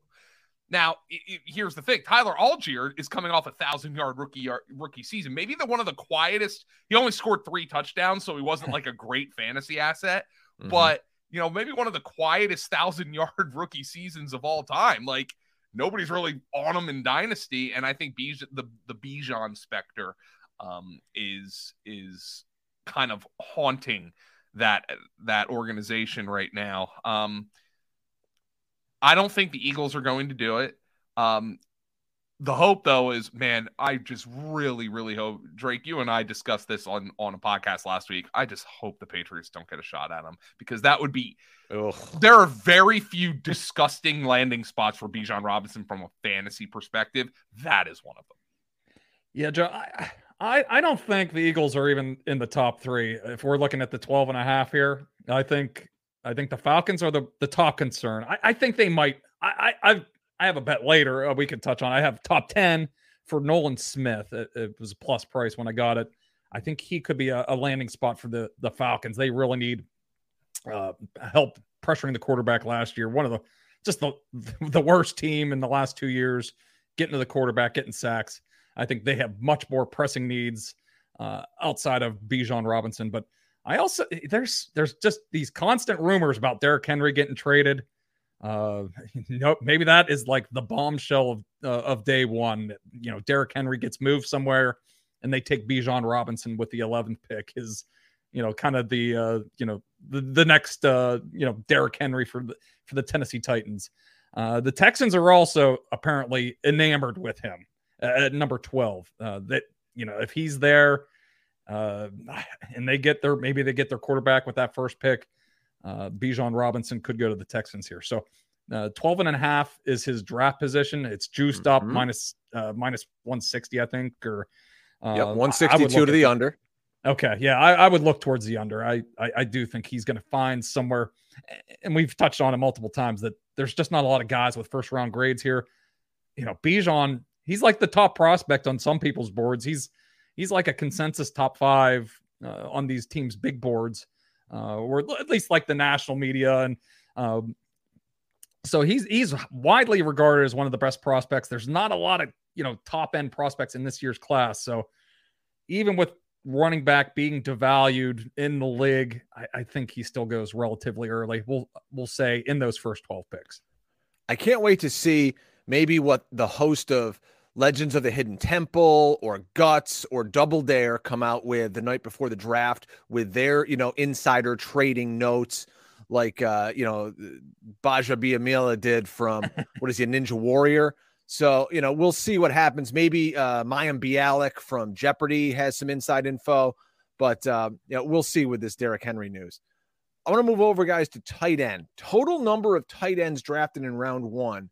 Now, it, it, here's the thing: Tyler Allgeier is coming off a thousand yard rookie rookie season. Maybe the one of the quietest. He only scored three touchdowns, so he wasn't like a great fantasy asset. Mm-hmm. But you know, maybe one of the quietest thousand yard rookie seasons of all time. Like nobody's really on him in dynasty, and I think Bij- the the Bijan specter um, is is kind of haunting that that organization right now. Um, I don't think the Eagles are going to do it. Um, the hope though is man i just really really hope drake you and i discussed this on on a podcast last week. I just hope the patriots don't get a shot at him because that would be Ugh. there are very few disgusting landing spots for Bijan Robinson from a fantasy perspective. That is one of them. Yeah joe I, I i don't think the eagles are even in the top three. If we're looking at the 12 and a half here i think i think the falcons are the the top concern. I, I think they might I, I I've I have a bet later uh, we could touch on. I have top 10 for Nolan Smith. It, it, was a plus price when I got it. I think he could be a, a landing spot for the, the Falcons. They really need uh, help pressuring the quarterback last year. One of the just the the worst team in the last two years, getting to the quarterback, getting sacks. I think they have much more pressing needs uh, outside of Bijan Robinson. But I also there's there's just these constant rumors about Derrick Henry getting traded. Uh, nope. Maybe that is like the bombshell of uh, of day one. You know, Derrick Henry gets moved somewhere, and they take Bijan Robinson with the 11th pick. Is you know kind of the uh, you know the the next uh, you know Derrick Henry for the for the Tennessee Titans. Uh, the Texans are also apparently enamored with him at number 12. Uh, that you know if he's there, uh, and they get their maybe they get their quarterback with that first pick uh, Bijan Robinson could go to the Texans here. So uh, 12 and a half is his draft position. It's juiced up mm-hmm. minus, uh, minus 160, I think, or uh, yep, 162 to the under. Okay, yeah, I, I, would look towards the under. I I, I do think he's going to find somewhere, and we've touched on it multiple times that there's just not a lot of guys with first round grades here. You know, Bijan, he's like the top prospect on some people's boards. He's he's like a consensus top five uh, on these teams' big boards uh, or at least like the national media. And um, so he's he's widely regarded as one of the best prospects. There's not a lot of you know top end prospects in this year's class. So even with running back being devalued in the league, I, I think he still goes relatively early. We'll we'll say in those first 12 picks. I can't wait to see maybe what the host of Legends of the Hidden Temple or Guts or Double Dare come out with the night before the draft with their, you know, insider trading notes like uh, you know, Gbaja-Biamila did from what is he, a Ninja Warrior? So, you know, we'll see what happens. Maybe uh Mayim Bialik from Jeopardy has some inside info, but uh, you know, we'll see with this Derrick Henry news. I want to move over, guys, to tight end. Total number of tight ends drafted in round one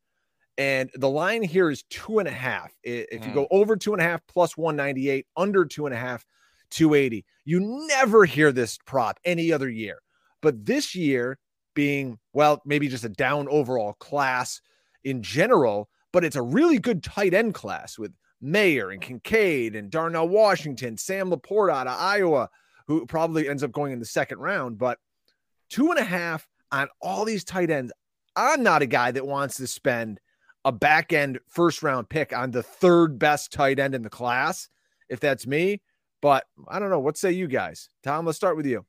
and the line here is two and a half. If you go mm. over two and a half plus 198, under two and a half, 280. You never hear this prop any other year. But this year, being, well, maybe just a down overall class in general, but it's a really good tight end class with Mayer and Kincaid and Darnell Washington, Sam LaPorta out of Iowa, who probably ends up going in the second round. But two and a half on all these tight ends. I'm not a guy that wants to spend a back end first round pick on the third best tight end in the class, if that's me. But I don't know. What say you guys? Tom, let's start with you.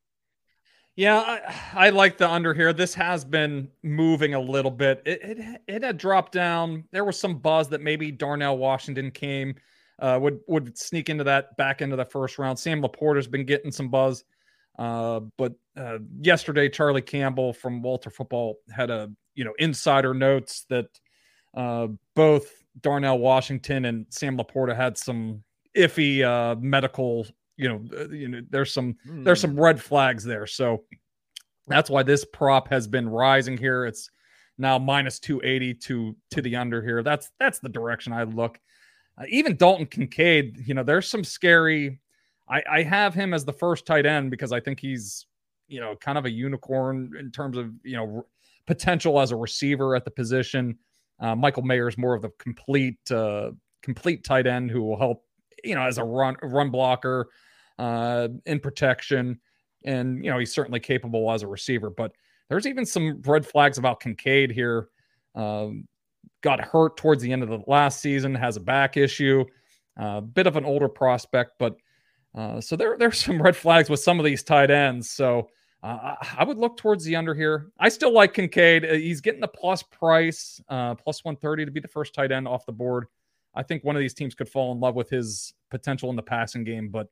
Yeah, I, I, like the under here. This has been moving a little bit. It, it, it had dropped down. There was some buzz that maybe Darnell Washington came uh, would would sneak into that back into the first round. Sam LaPorta's been getting some buzz, uh, but uh, yesterday Charlie Campbell from Walter Football had a you know insider notes that uh, both Darnell Washington and Sam LaPorta had some iffy uh, medical, you know, uh, you know, there's some mm. there's some red flags there. So that's why this prop has been rising here. It's now minus 280 to to the under here. That's that's the direction I look. Uh, even Dalton Kincaid, you know, there's some scary. I, I have him as the first tight end because I think he's, you know, kind of a unicorn in terms of you know potential as a receiver at the position. Uh, Michael Mayer is more of the complete uh, complete tight end who will help, you know, as a run run blocker uh, in protection, and you know he's certainly capable as a receiver. But there's even some red flags about Kincaid here. Um, got hurt towards the end of the last season, has a back issue, a uh, bit of an older prospect, but uh, so there there's some red flags with some of these tight ends. So uh, I would look towards the under here. I still like Kincaid. Uh, he's getting the plus price, uh, plus 130 to be the first tight end off the board. I think one of these teams could fall in love with his potential in the passing game, but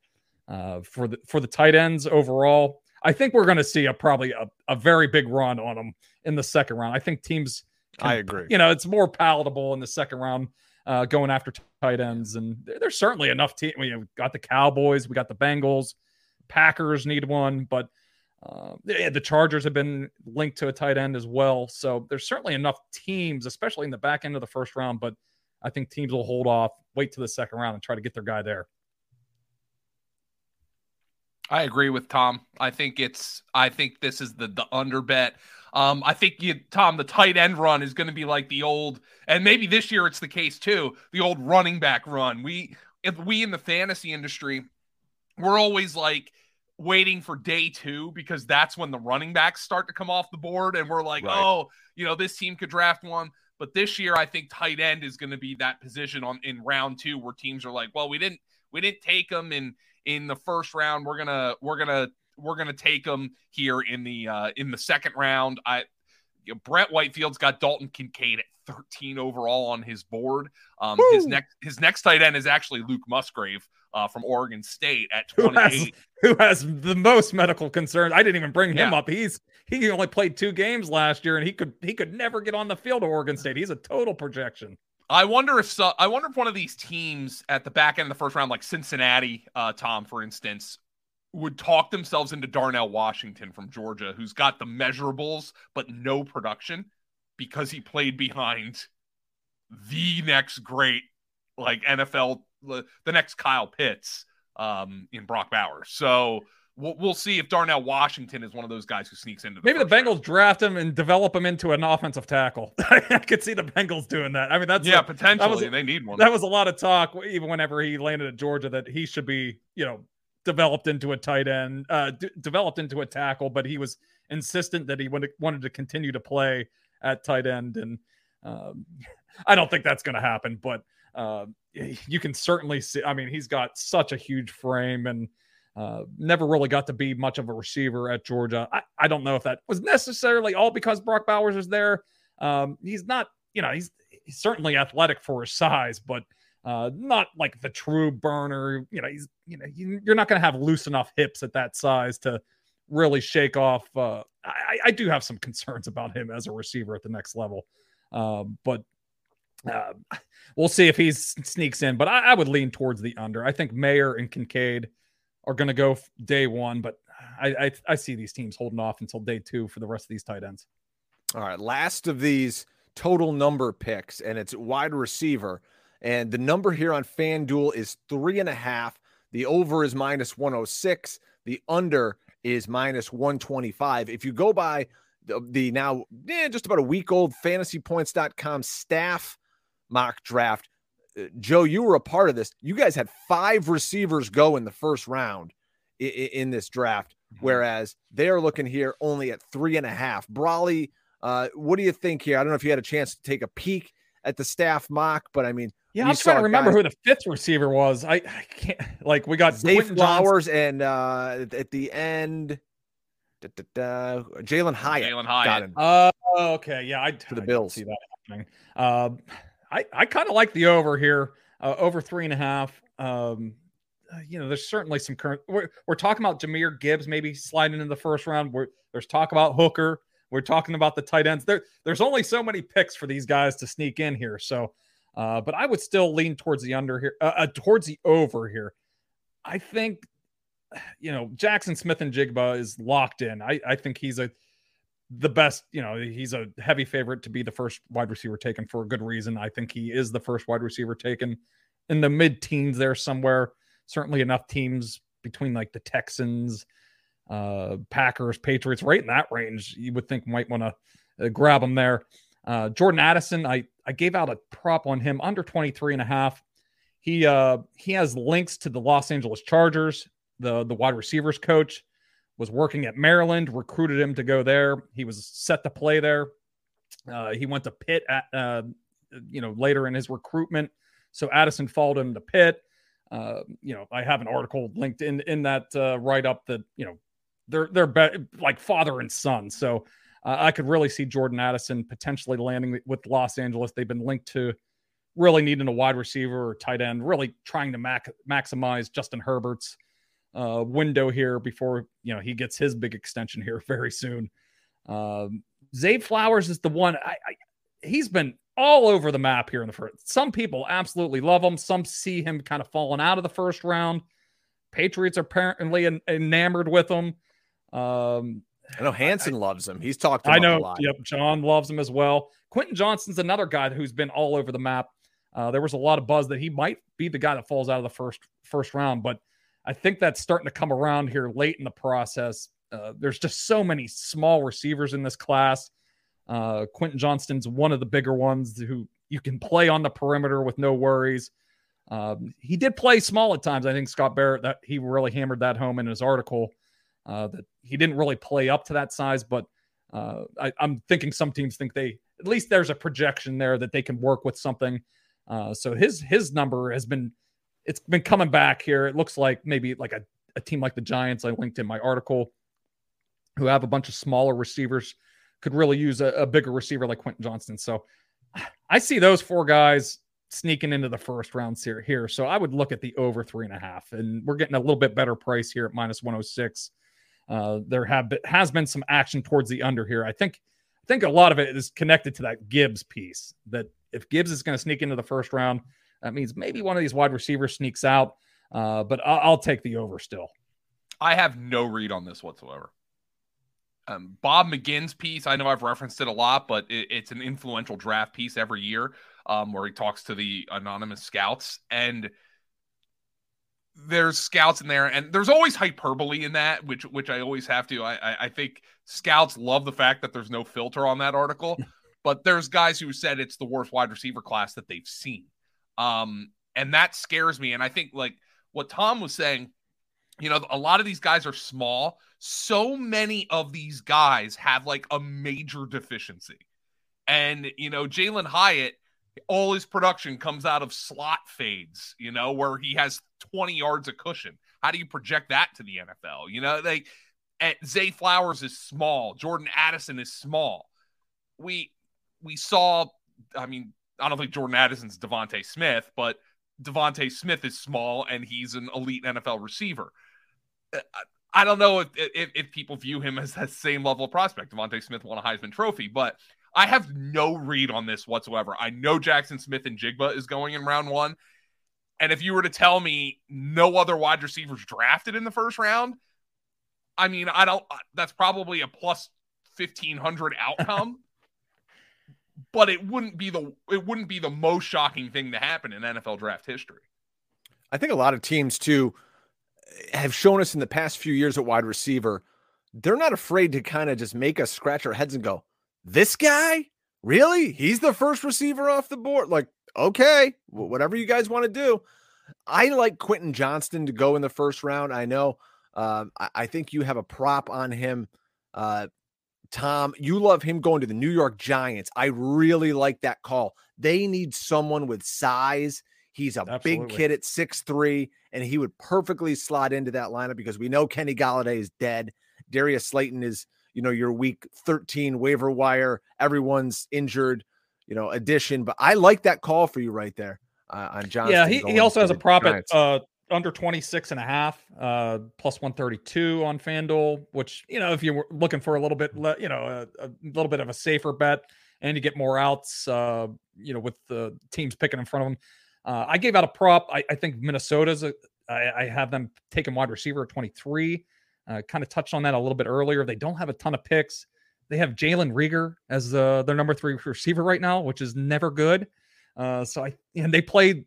uh, for the for the tight ends overall, I think we're going to see a probably a, a very big run on them in the second round. I think teams. Can, I agree. You know, it's more palatable in the second round uh, going after tight ends, and there's certainly enough team. We got the Cowboys, we got the Bengals, Packers need one, but uh, the Chargers have been linked to a tight end as well. So there's certainly enough teams, especially in the back end of the first round. But I think teams will hold off, wait to the second round, and try to get their guy there. I agree with Tom. I think it's. I think this is the the under bet. Um, I think you, Tom, the tight end run is going to be like the old, and maybe this year it's the case too. The old running back run. We, if we in the fantasy industry, we're always like waiting for day two because that's when the running backs start to come off the board. And we're like, right. oh, you know, this team could draft one. But this year, I think tight end is going to be that position on in round two where teams are like, well, we didn't we didn't take them in in the first round. We're gonna we're gonna we're gonna take them here in the uh, in the second round. I you know, Brett Whitefield's got Dalton Kincaid at 13 overall on his board. Um, his next his next tight end is actually Luke Musgrave uh, from Oregon State at 28. Who has, who has, the most medical concerns? I didn't even bring him yeah. up. He's he only played two games last year, and he could he could never get on the field at Oregon State. He's a total projection. I wonder if so, I wonder if one of these teams at the back end of the first round, like Cincinnati, uh, Tom, for instance, would talk themselves into Darnell Washington from Georgia, who's got the measurables but no production because he played behind the next great like NFL the next Kyle Pitts um, in Brock Bowers. So we'll, we'll see if Darnell Washington is one of those guys who sneaks into. The Maybe the Bengals round. draft him and develop him into an offensive tackle. I could see the Bengals doing that. I mean, that's yeah, a, potentially was, they need one. That was a lot of talk, even whenever he landed at Georgia, that he should be, you know, developed into a tight end, uh, d- developed into a tackle, but he was insistent that he wanted, wanted to continue to play at tight end, and um, I don't think that's going to happen, but. Uh, you can certainly see. I mean, he's got such a huge frame and uh, never really got to be much of a receiver at Georgia. I, I don't know if that was necessarily all because Brock Bowers is there. Um, he's not, you know, he's, he's certainly athletic for his size, but uh, not like the true burner. You know, he's, you know, you're not going to have loose enough hips at that size to really shake off. Uh, I, I do have some concerns about him as a receiver at the next level. Um, but uh, we'll see if he sneaks in, but I, I, would lean towards the under. I think Mayer and Kincaid are going to go day one, but I, I, I see these teams holding off until day two for the rest of these tight ends. All right, last of these total number picks, and it's wide receiver. And the number here on FanDuel is three and a half. The over is minus 106. The under is minus 125. If you go by the, the now eh, just about a week old fantasypoints.com staff mock draft. Uh, Joe, you were a part of this. You guys had five receivers go in the first round in, in this draft, mm-hmm. whereas they're looking here only at three and a half. Brolley, uh, what do you think here? I don't know if you had a chance to take a peek at the staff mock, but I mean, yeah, I'm trying to remember guys, who the fifth receiver was. I, I can't like we got Zay Flowers Johnson. and uh, at the end, Jalen Hyatt. Jalen Hyatt. Got him. Uh, okay, yeah, I for the Bills see that happening. Uh, I, I kind of like the over here, uh, over three and a half. Um, uh, you know, there's certainly some current. We're, we're talking about Jahmyr Gibbs maybe sliding in the first round. We're, there's talk about Hooker. We're talking about the tight ends. There, there's only so many picks for these guys to sneak in here. So, uh, but I would still lean towards the under here, uh, uh, towards the over here. I think you know, Jackson Smith-Njigba is locked in. I, I think he's a the best, you know, he's a heavy favorite to be the first wide receiver taken for a good reason. I think he is the first wide receiver taken in the mid teens there somewhere. Certainly enough teams between like the Texans, uh, Packers, Patriots, right in that range. You would think might want to uh, grab him there. Uh, Jordan Addison, I, I gave out a prop on him under 23 and a half. He uh he has links to the Los Angeles Chargers. The the wide receivers coach was working at Maryland, recruited him to go there. He was set to play there. Uh, he went to Pitt at uh, you know later in his recruitment. So Addison followed him to Pitt. Uh, you know, I have an article linked in in that uh, write up that you know they're they're be- like father and son. So uh, I could really see Jordan Addison potentially landing with Los Angeles. They've been linked to really needing a wide receiver or tight end, really trying to mac- maximize Justin Herbert's uh, window here before you know he gets his big extension here very soon. Um, Zay Flowers is the one. I, I, he's been all over the map here in the first. Some people absolutely love him. Some see him kind of falling out of the first round. Patriots are apparently en- enamored with him. Um, I know Hansen I, loves him. He's talked. I know. Yep, John loves him as well. Quentin Johnston's another guy who's been all over the map. Uh, there was a lot of buzz that he might be the guy that falls out of the first first round, but I think that's starting to come around here late in the process. Uh, there's just so many small receivers in this class. Uh, Quentin Johnston's one of the bigger ones who you can play on the perimeter with no worries. Um, he did play small at times. I think Scott Barrett that he really hammered that home in his article uh, that he didn't really play up to that size. But uh, I, am thinking some teams think they at least there's a projection there that they can work with something uh, so his his number has been it's been coming back here. It looks like maybe like a, a team like the Giants, I linked in my article, who have a bunch of smaller receivers, could really use a, a bigger receiver like Quentin Johnston. So I see those four guys sneaking into the first round here. here. So I would look at the over three and a half, and we're getting a little bit better price here at minus 106. Uh, there have been, has been some action towards the under here. I think I think a lot of it is connected to that Gibbs piece that if Gibbs is going to sneak into the first round, that means maybe one of these wide receivers sneaks out. Uh, but I'll, I'll, take the over still. I have no read on this whatsoever. Um, Bob McGinn's piece, I know I've referenced it a lot, but it, it's an influential draft piece every year um, where he talks to the anonymous scouts. And there's scouts in there, and there's always hyperbole in that, which which I always have to. I, I, I think scouts love the fact that there's no filter on that article. but there's guys who said it's the worst wide receiver class that they've seen. Um, and that scares me. And I think like what Tom was saying, you know, a lot of these guys are small. So many of these guys have like a major deficiency. And, you know, Jalen Hyatt, all his production comes out of slot fades, you know, where he has 20 yards of cushion. How do you project that to the NFL? You know, like at Zay Flowers is small, Jordan Addison is small. We we saw, I mean, I don't think Jordan Addison's DeVonta Smith, but DeVonta Smith is small and he's an elite NFL receiver. Uh, I don't know if, if, if people view him as that same level of prospect. DeVonta Smith won a Heisman Trophy, but I have no read on this whatsoever. I know Jackson Smith-Njigba is going in round one. And if you were to tell me no other wide receivers drafted in the first round, I mean, I don't, that's probably a plus 1500 outcome but it wouldn't be the it wouldn't be the most shocking thing to happen in NFL draft history. I think a lot of teams too have shown us in the past few years at wide receiver, they're not afraid to kind of just make us scratch our heads and go, "This guy, really? He's the first receiver off the board." Like, okay, whatever you guys want to do. I like Quentin Johnston to go in the first round. I know. Um, I, I, think you have a prop on him. Uh, Tom, you love him going to the New York Giants. I really like that call. They need someone with size. He's a Absolutely. big kid at six three, and he would perfectly slot into that lineup because we know Kenny Golladay is dead. Darius Slayton is, you know, your week 13 waiver wire. Everyone's injured, you know, addition. But I like that call for you right there uh, on John. Yeah, he, he also has a prop at uh, under 26 and a half, uh, plus 132 on FanDuel, which, you know, if you're looking for a little bit, you know, a, a little bit of a safer bet and you get more outs, uh, you know, with the teams picking in front of them. Uh, I gave out a prop. I, I think Minnesota's a, I, I have them taking wide receiver at 23. Uh, kind of touched on that a little bit earlier. They don't have a ton of picks. They have Jalen Reagor as uh, their number three receiver right now, which is never good. Uh, so I and they played,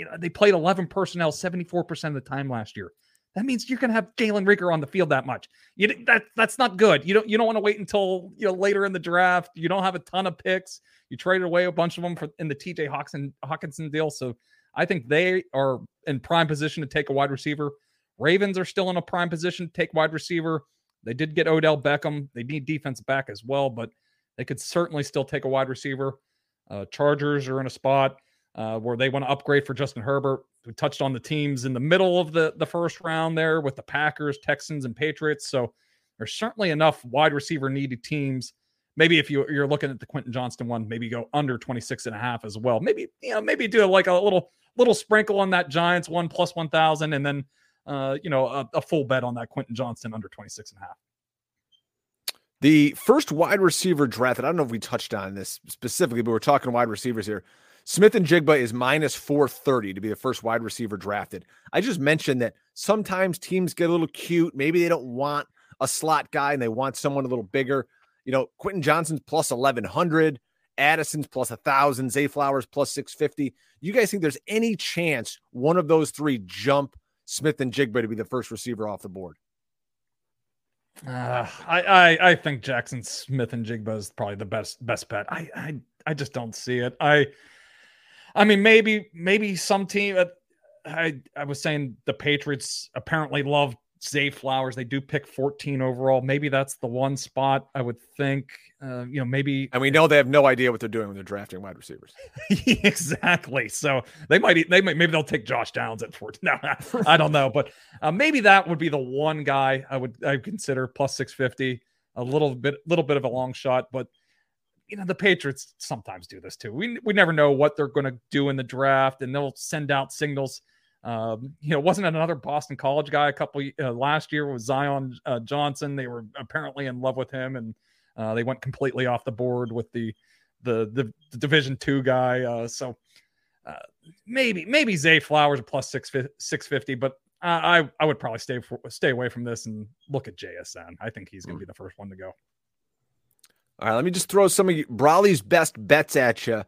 you know, they played 11 personnel 74% of the time last year. That means you're going to have Jalen Reagor on the field that much. You that that's not good. You don't you don't want to wait until you know later in the draft. You don't have a ton of picks. You traded away a bunch of them for in the TJ Hawkinson Hockenson deal. So I think they are in prime position to take a wide receiver. Ravens are still in a prime position to take wide receiver. They did get Odell Beckham. They need defense back as well, but they could certainly still take a wide receiver. Uh, Chargers are in a spot uh, where they want to upgrade for Justin Herbert. We touched on the teams in the middle of the, the first round there with the Packers, Texans, and Patriots. So there's certainly enough wide receiver needed teams. Maybe if you, you're looking at the Quentin Johnston one, maybe go under 26 and a half as well. Maybe, you know, maybe do like a little little sprinkle on that Giants one plus 1,000 and then, uh, you know, a, a full bet on that Quentin Johnston under 26 and a half. The first wide receiver drafted, I don't know if we touched on this specifically, but we're talking wide receivers here. Smith-Njigba is minus 430 to be the first wide receiver drafted. I just mentioned that sometimes teams get a little cute. Maybe they don't want a slot guy and they want someone a little bigger. You know, Quentin Johnston's plus 1100, Addison's plus 1000, Zay Flowers plus 650. You guys think there's any chance one of those three jump Smith-Njigba to be the first receiver off the board? Uh, I, I I think Jackson Smith-Njigba is probably the best best bet. I I I just don't see it. I I mean maybe maybe some team. Uh, I I was saying the Patriots apparently love Zay Flowers. They do pick 14 overall. Maybe that's the one spot I would think. Uh, you know, maybe. And we know they have no idea what they're doing when they're drafting wide receivers. exactly. So they might. They might. Maybe they'll take Josh Downs at 14. No, I don't know, but uh, maybe that would be the one guy I would I would consider plus 650. A little bit, a little bit of a long shot, but you know the Patriots sometimes do this too. We we never know what they're going to do in the draft, and they'll send out signals um, you know, wasn't another Boston College guy a couple uh, last year was Zion uh, Johnson. They were apparently in love with him, and uh, they went completely off the board with the the the, the Division two guy. Uh, so uh, maybe maybe Zay Flowers plus six six fifty, but I I would probably stay for, stay away from this and look at JSN. I think he's going to be the first one to go. All right, let me just throw some of Brolley's best bets at you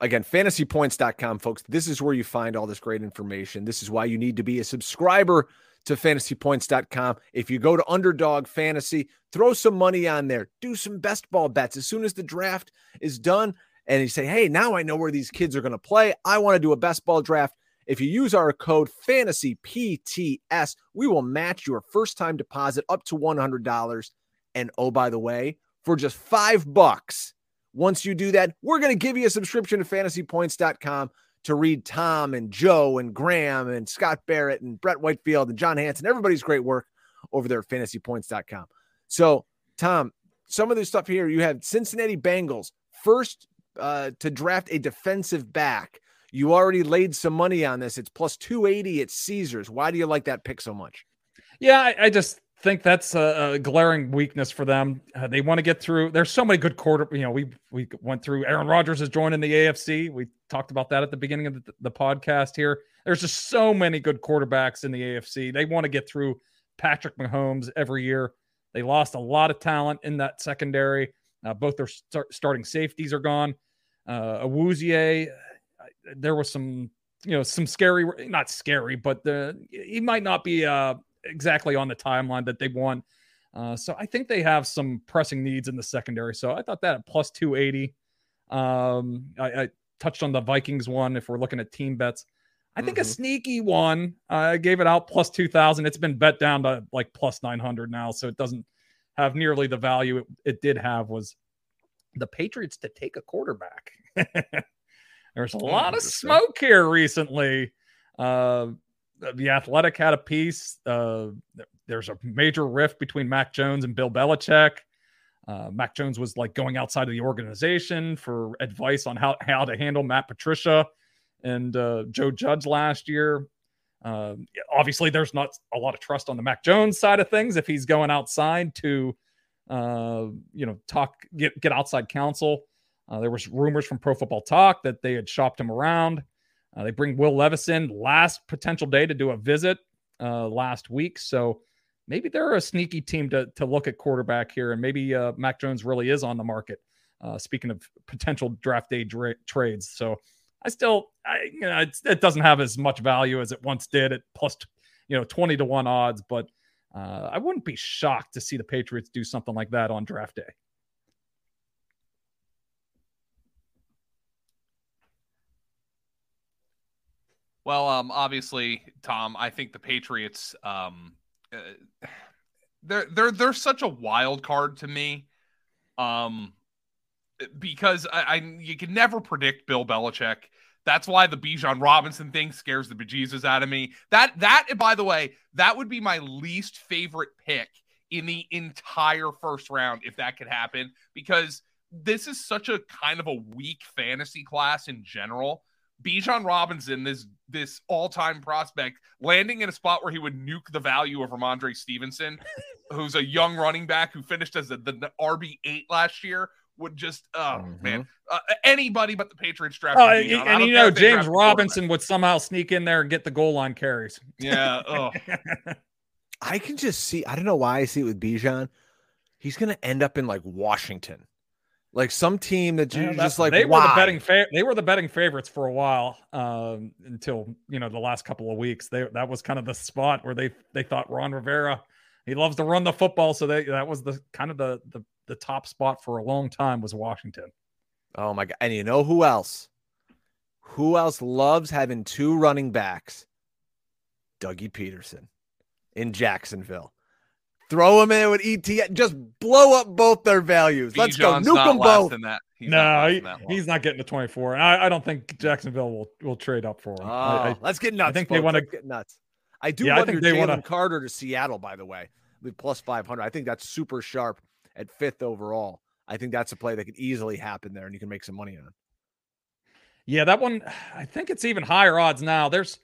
again, fantasypoints.com, folks. This is where you find all this great information. This is why you need to be a subscriber to fantasypoints.com. If you go to Underdog Fantasy, throw some money on there, do some best ball bets. As soon as the draft is done, and you say, hey, now I know where these kids are going to play. I want to do a best ball draft. If you use our code FANTASYPTS, we will match your first time deposit up to $100. And oh, by the way, for just five bucks, once you do that, we're going to give you a subscription to fantasypoints.com to read Tom and Joe and Graham and Scott Barrett and Brett Whitefield and John Hansen, everybody's great work over there at fantasypoints.com. So, Tom, some of this stuff here, you have Cincinnati Bengals first uh, to draft a defensive back. You already laid some money on this. It's plus 280 at Caesars. Why do you like that pick so much? Yeah, I, I just think that's a, a glaring weakness for them. Uh, they want to get through. There's so many good quarter. You know, we we went through. Aaron Rodgers is joining the AFC. We talked about that at the beginning of the, the podcast. Here, there's just so many good quarterbacks in the AFC. They want to get through Patrick Mahomes every year. They lost a lot of talent in that secondary. Uh, both their start, starting safeties are gone. Uh, Awuzie, there was some, you know, some scary, not scary, but the, he might not be uh, exactly on the timeline that they want. Uh, so I think they have some pressing needs in the secondary. So I thought that at plus 280. Um, I, I, touched on the Vikings one if we're looking at team bets. I think mm-hmm. a sneaky one. I gave it out plus 2000. It's been bet down to like plus 900 now. So it doesn't have nearly the value it, it did have was the Patriots to take a quarterback. There's a lot of smoke here recently. Uh, the Athletic had a piece. Uh, there's a major rift between Mac Jones and Bill Belichick. Uh, Mac Jones was like going outside of the organization for advice on how, how to handle Matt Patricia and uh, Joe Judge last year. Uh, obviously, there's not a lot of trust on the Mac Jones side of things if he's going outside to, uh, you know, talk get get outside counsel. Uh, there was rumors from Pro Football Talk that they had shopped him around. Uh, they bring Will Levis in last potential day to do a visit uh, last week. So maybe they're a sneaky team to, to look at quarterback here. And maybe uh, Mac Jones really is on the market. Uh, speaking of potential draft day dra- trades. So I still, I, you know, it doesn't have as much value as it once did at plus, you know, 20 to 1 odds. But uh, I wouldn't be shocked to see the Patriots do something like that on draft day. Well, um, obviously, Tom, I think the Patriots, um, uh, they're they're they're such a wild card to me, um, because I, I you can never predict Bill Belichick. That's why the Bijan Robinson thing scares the bejesus out of me. That that by the way, that would be my least favorite pick in the entire first round if that could happen because this is such a kind of a weak fantasy class in general Bijan Robinson, this this all time prospect, landing in a spot where he would nuke the value of Rhamondre Stevenson, who's a young running back who finished as the, the, the RB eight last year, would just oh mm-hmm. man, uh, anybody but the Patriots draft. Oh, and, and you know James Robinson would somehow sneak in there and get the goal line carries. Yeah. Oh. I can just see. I don't know why I see it with Bijan. He's going to end up in like Washington like some team that you yeah, just like they why? were the betting fa- they were the betting favorites for a while um, until you know the last couple of weeks. They that was kind of the spot where they they thought Ron Rivera he loves to run the football, so they that was the kind of the the the top spot for a long time was Washington. Oh my god! And you know who else? Who else loves having two running backs? Dougie Pederson in Jacksonville. Throw them in with ETN. Just blow up both their values. Let's go. Nuke them both. He's no, he, he's not getting to 24. I, I, don't think Jacksonville will, will trade up for him. Oh, I, I, let's get nuts. I think folks. they want to get nuts. I do yeah, love your Jalen wanna... Carter to Seattle, by the way, with plus 500. I think that's super sharp at fifth overall. I think that's a play that could easily happen there and you can make some money on. Yeah, that one, I think it's even higher odds now. There's,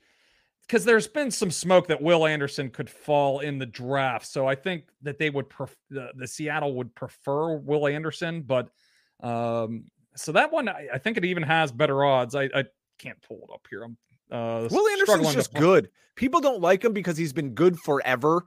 because there's been some smoke that Will Anderson could fall in the draft. So I think that they would pref- the, the Seattle would prefer Will Anderson, but um, so that one I, I, think it even has better odds. I, I can't pull it up here. I'm uh, Will Anderson's just good. People don't like him because he's been good forever,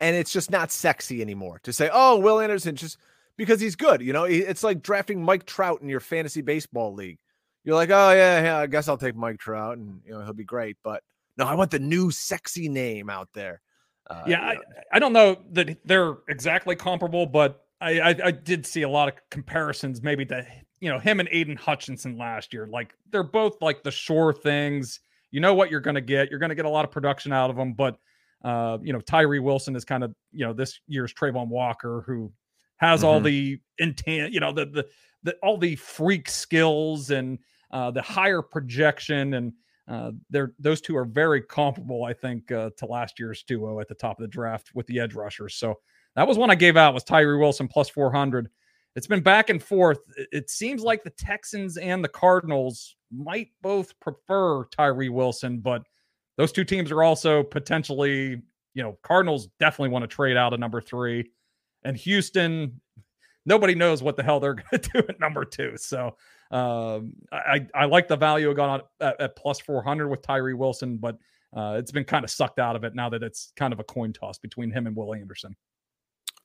and it's just not sexy anymore to say, "Oh, Will Anderson," just because he's good. You know, it's like drafting Mike Trout in your fantasy baseball league. You're like, "Oh yeah, yeah, I guess I'll take Mike Trout, and you know he'll be great," but no, I want the new sexy name out there. Uh, yeah, I, I don't know that they're exactly comparable, but I, I, I did see a lot of comparisons, maybe to you know him and Aidan Hutchinson last year. Like they're both like the sure things. You know what you're going to get. You're going to get a lot of production out of them, but uh, you know Tyree Wilson is kind of you know this year's Travon Walker, who has mm-hmm. all the intent, you know the the the all the freak skills and uh, the higher projection and uh, they're those two are very comparable, I think, uh, to last year's duo at the top of the draft with the edge rushers. So that was one I gave out was Tyree Wilson plus 400. It's been back and forth. It seems like the Texans and the Cardinals might both prefer Tyree Wilson, but those two teams are also potentially, you know, Cardinals definitely want to trade out a number three, and Houston, nobody knows what the hell they're going to do at number two. So um, I, I like the value of gone at, at plus 400 with Tyree Wilson, but uh, it's been kind of sucked out of it now that it's kind of a coin toss between him and Will Anderson.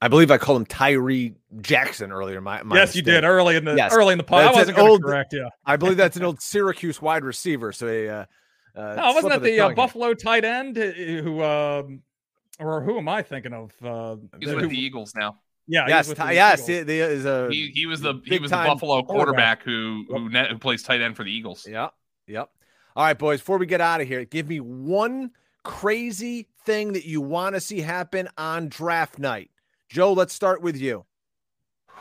I believe I called him Tyree Jackson earlier. My, my yes, mistake. you did early in the yes. early in the pod. That's I wasn't old, correct. Yeah, I believe that's an old Syracuse wide receiver. So a uh, uh, no, wasn't that the, uh, Buffalo tight end who, um, or who am I thinking of? Uh, He's with the Eagles now. Yeah. Yes. Ty, yes. He, the, is a he, he was the he was the Buffalo quarterback who who, net, who plays tight end for the Eagles. Yep. Yep. All right, boys. Before we get out of here, give me one crazy thing that you want to see happen on draft night. Joe, let's start with you.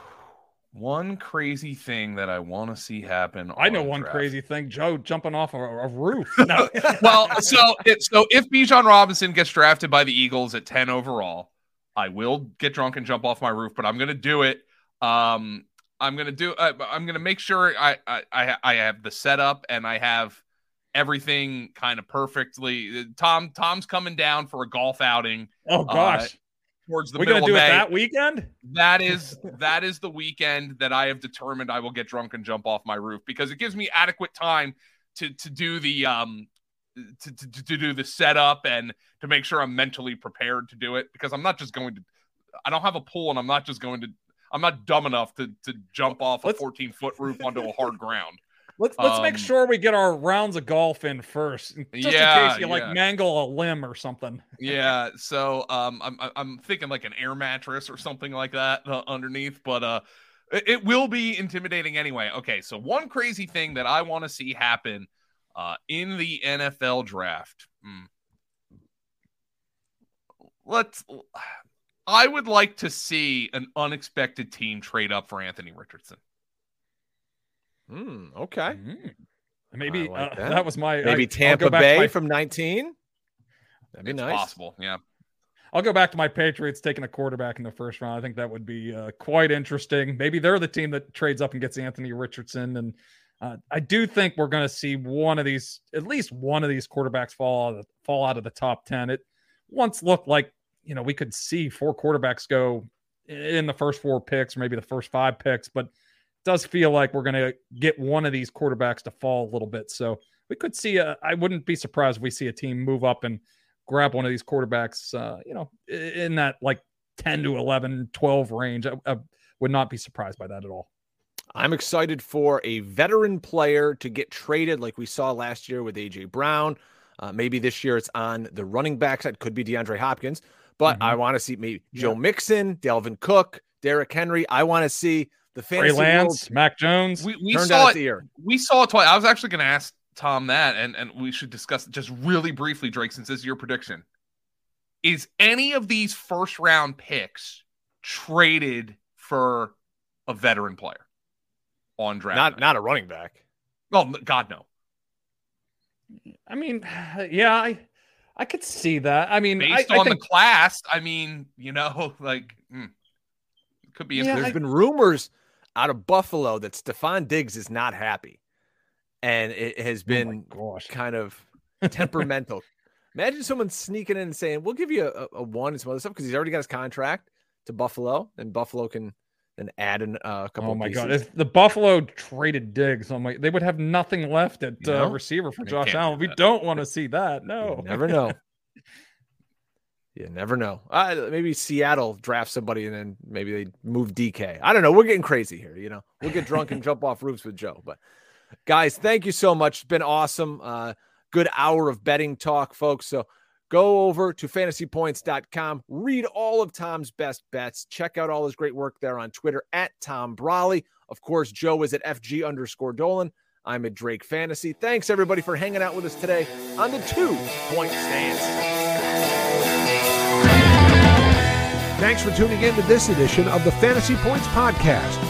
One crazy thing that I want to see happen. I know one draft. crazy thing: Joe jumping off a, a roof. No. well, so it, so if Bijan Robinson gets drafted by the Eagles at ten overall, I will get drunk and jump off my roof, but I'm going to do it. Um, I'm going to do. Uh, I'm going to make sure I, I I have the setup and I have everything kind of perfectly. Tom Tom's coming down for a golf outing. Oh uh, gosh. Uh, towards the We're middle gonna do May. it that weekend. That is that is the weekend that I have determined I will get drunk and jump off my roof because it gives me adequate time to to do the um to, to, to do the setup and to make sure I'm mentally prepared to do it because I'm not just going to I don't have a pool and I'm not just going to I'm not dumb enough to to jump off a 14 foot roof onto a hard ground. Let's let's um, make sure we get our rounds of golf in first, just yeah, in case you yeah. like mangle a limb or something. yeah, so um, I'm I'm thinking like an air mattress or something like that uh, underneath, but uh, it, it, will be intimidating anyway. Okay, so one crazy thing that I want to see happen uh, in the NFL draft. Hmm. Let's. I would like to see an unexpected team trade up for Anthony Richardson. Mm, okay. Mm. Maybe like uh, that. that. was my maybe I, Tampa Bay my, from 19. That'd be nice. Possible, yeah. I'll go back to my Patriots taking a quarterback in the first round. I think that would be uh, quite interesting. Maybe they're the team that trades up and gets Anthony Richardson. And uh, I do think we're going to see one of these, at least one of these quarterbacks fall out of the, fall out of the top ten. It once looked like you know we could see four quarterbacks go in the first four picks, or maybe the first five picks, but it does feel like we're going to get one of these quarterbacks to fall a little bit. So we could see I wouldn't be surprised if we see a team move up and grab one of these quarterbacks, uh, you know, in that like 10 to 11, 12 range. I, I would not be surprised by that at all. I'm excited for a veteran player to get traded like we saw last year with AJ Brown. Uh, maybe this year it's on the running back side. Could be DeAndre Hopkins, but mm-hmm. I want to see maybe yeah. Joe Mixon, Dalvin Cook, Derrick Henry. I want to see the fantasy Trey Lance, world Mac Jones. We, we saw it. We saw it twice. I was actually going to ask Tom that, and and we should discuss just really briefly, Drake, since this is your prediction. Is any of these first round picks traded for a veteran player on draft? Not night? not a running back. Oh God, no. I mean, yeah, I I could see that. I mean, based I, on I think... the class, I mean, you know, like. Hmm. Could be. Yeah, There's I, been rumors out of Buffalo that Stefon Diggs is not happy, and it has oh been oh kind of temperamental. Imagine someone sneaking in and saying, "We'll give you a, a one and some other stuff" because he's already got his contract to Buffalo, and Buffalo can then add in uh, a couple. Oh my pieces. god! If the Buffalo traded Diggs, oh my, they would have nothing left at uh, receiver for Josh Allen. We don't want to see that. No, you never know. You never know. Uh, maybe Seattle drafts somebody and then maybe they move DK. I don't know. We're getting crazy here. You know, we'll get drunk and jump off roofs with Joe. But guys, thank you so much. It's been awesome. Uh, good hour of betting talk, folks. So go over to fantasypoints.com, read all of Tom's best bets, check out all his great work there on Twitter at Tom Brolley. Of course, Joe is at FG underscore Dolan. I'm at Drake Fantasy. Thanks everybody for hanging out with us today on the two point stance. Thanks for tuning in to this edition of the Fantasy Points Podcast.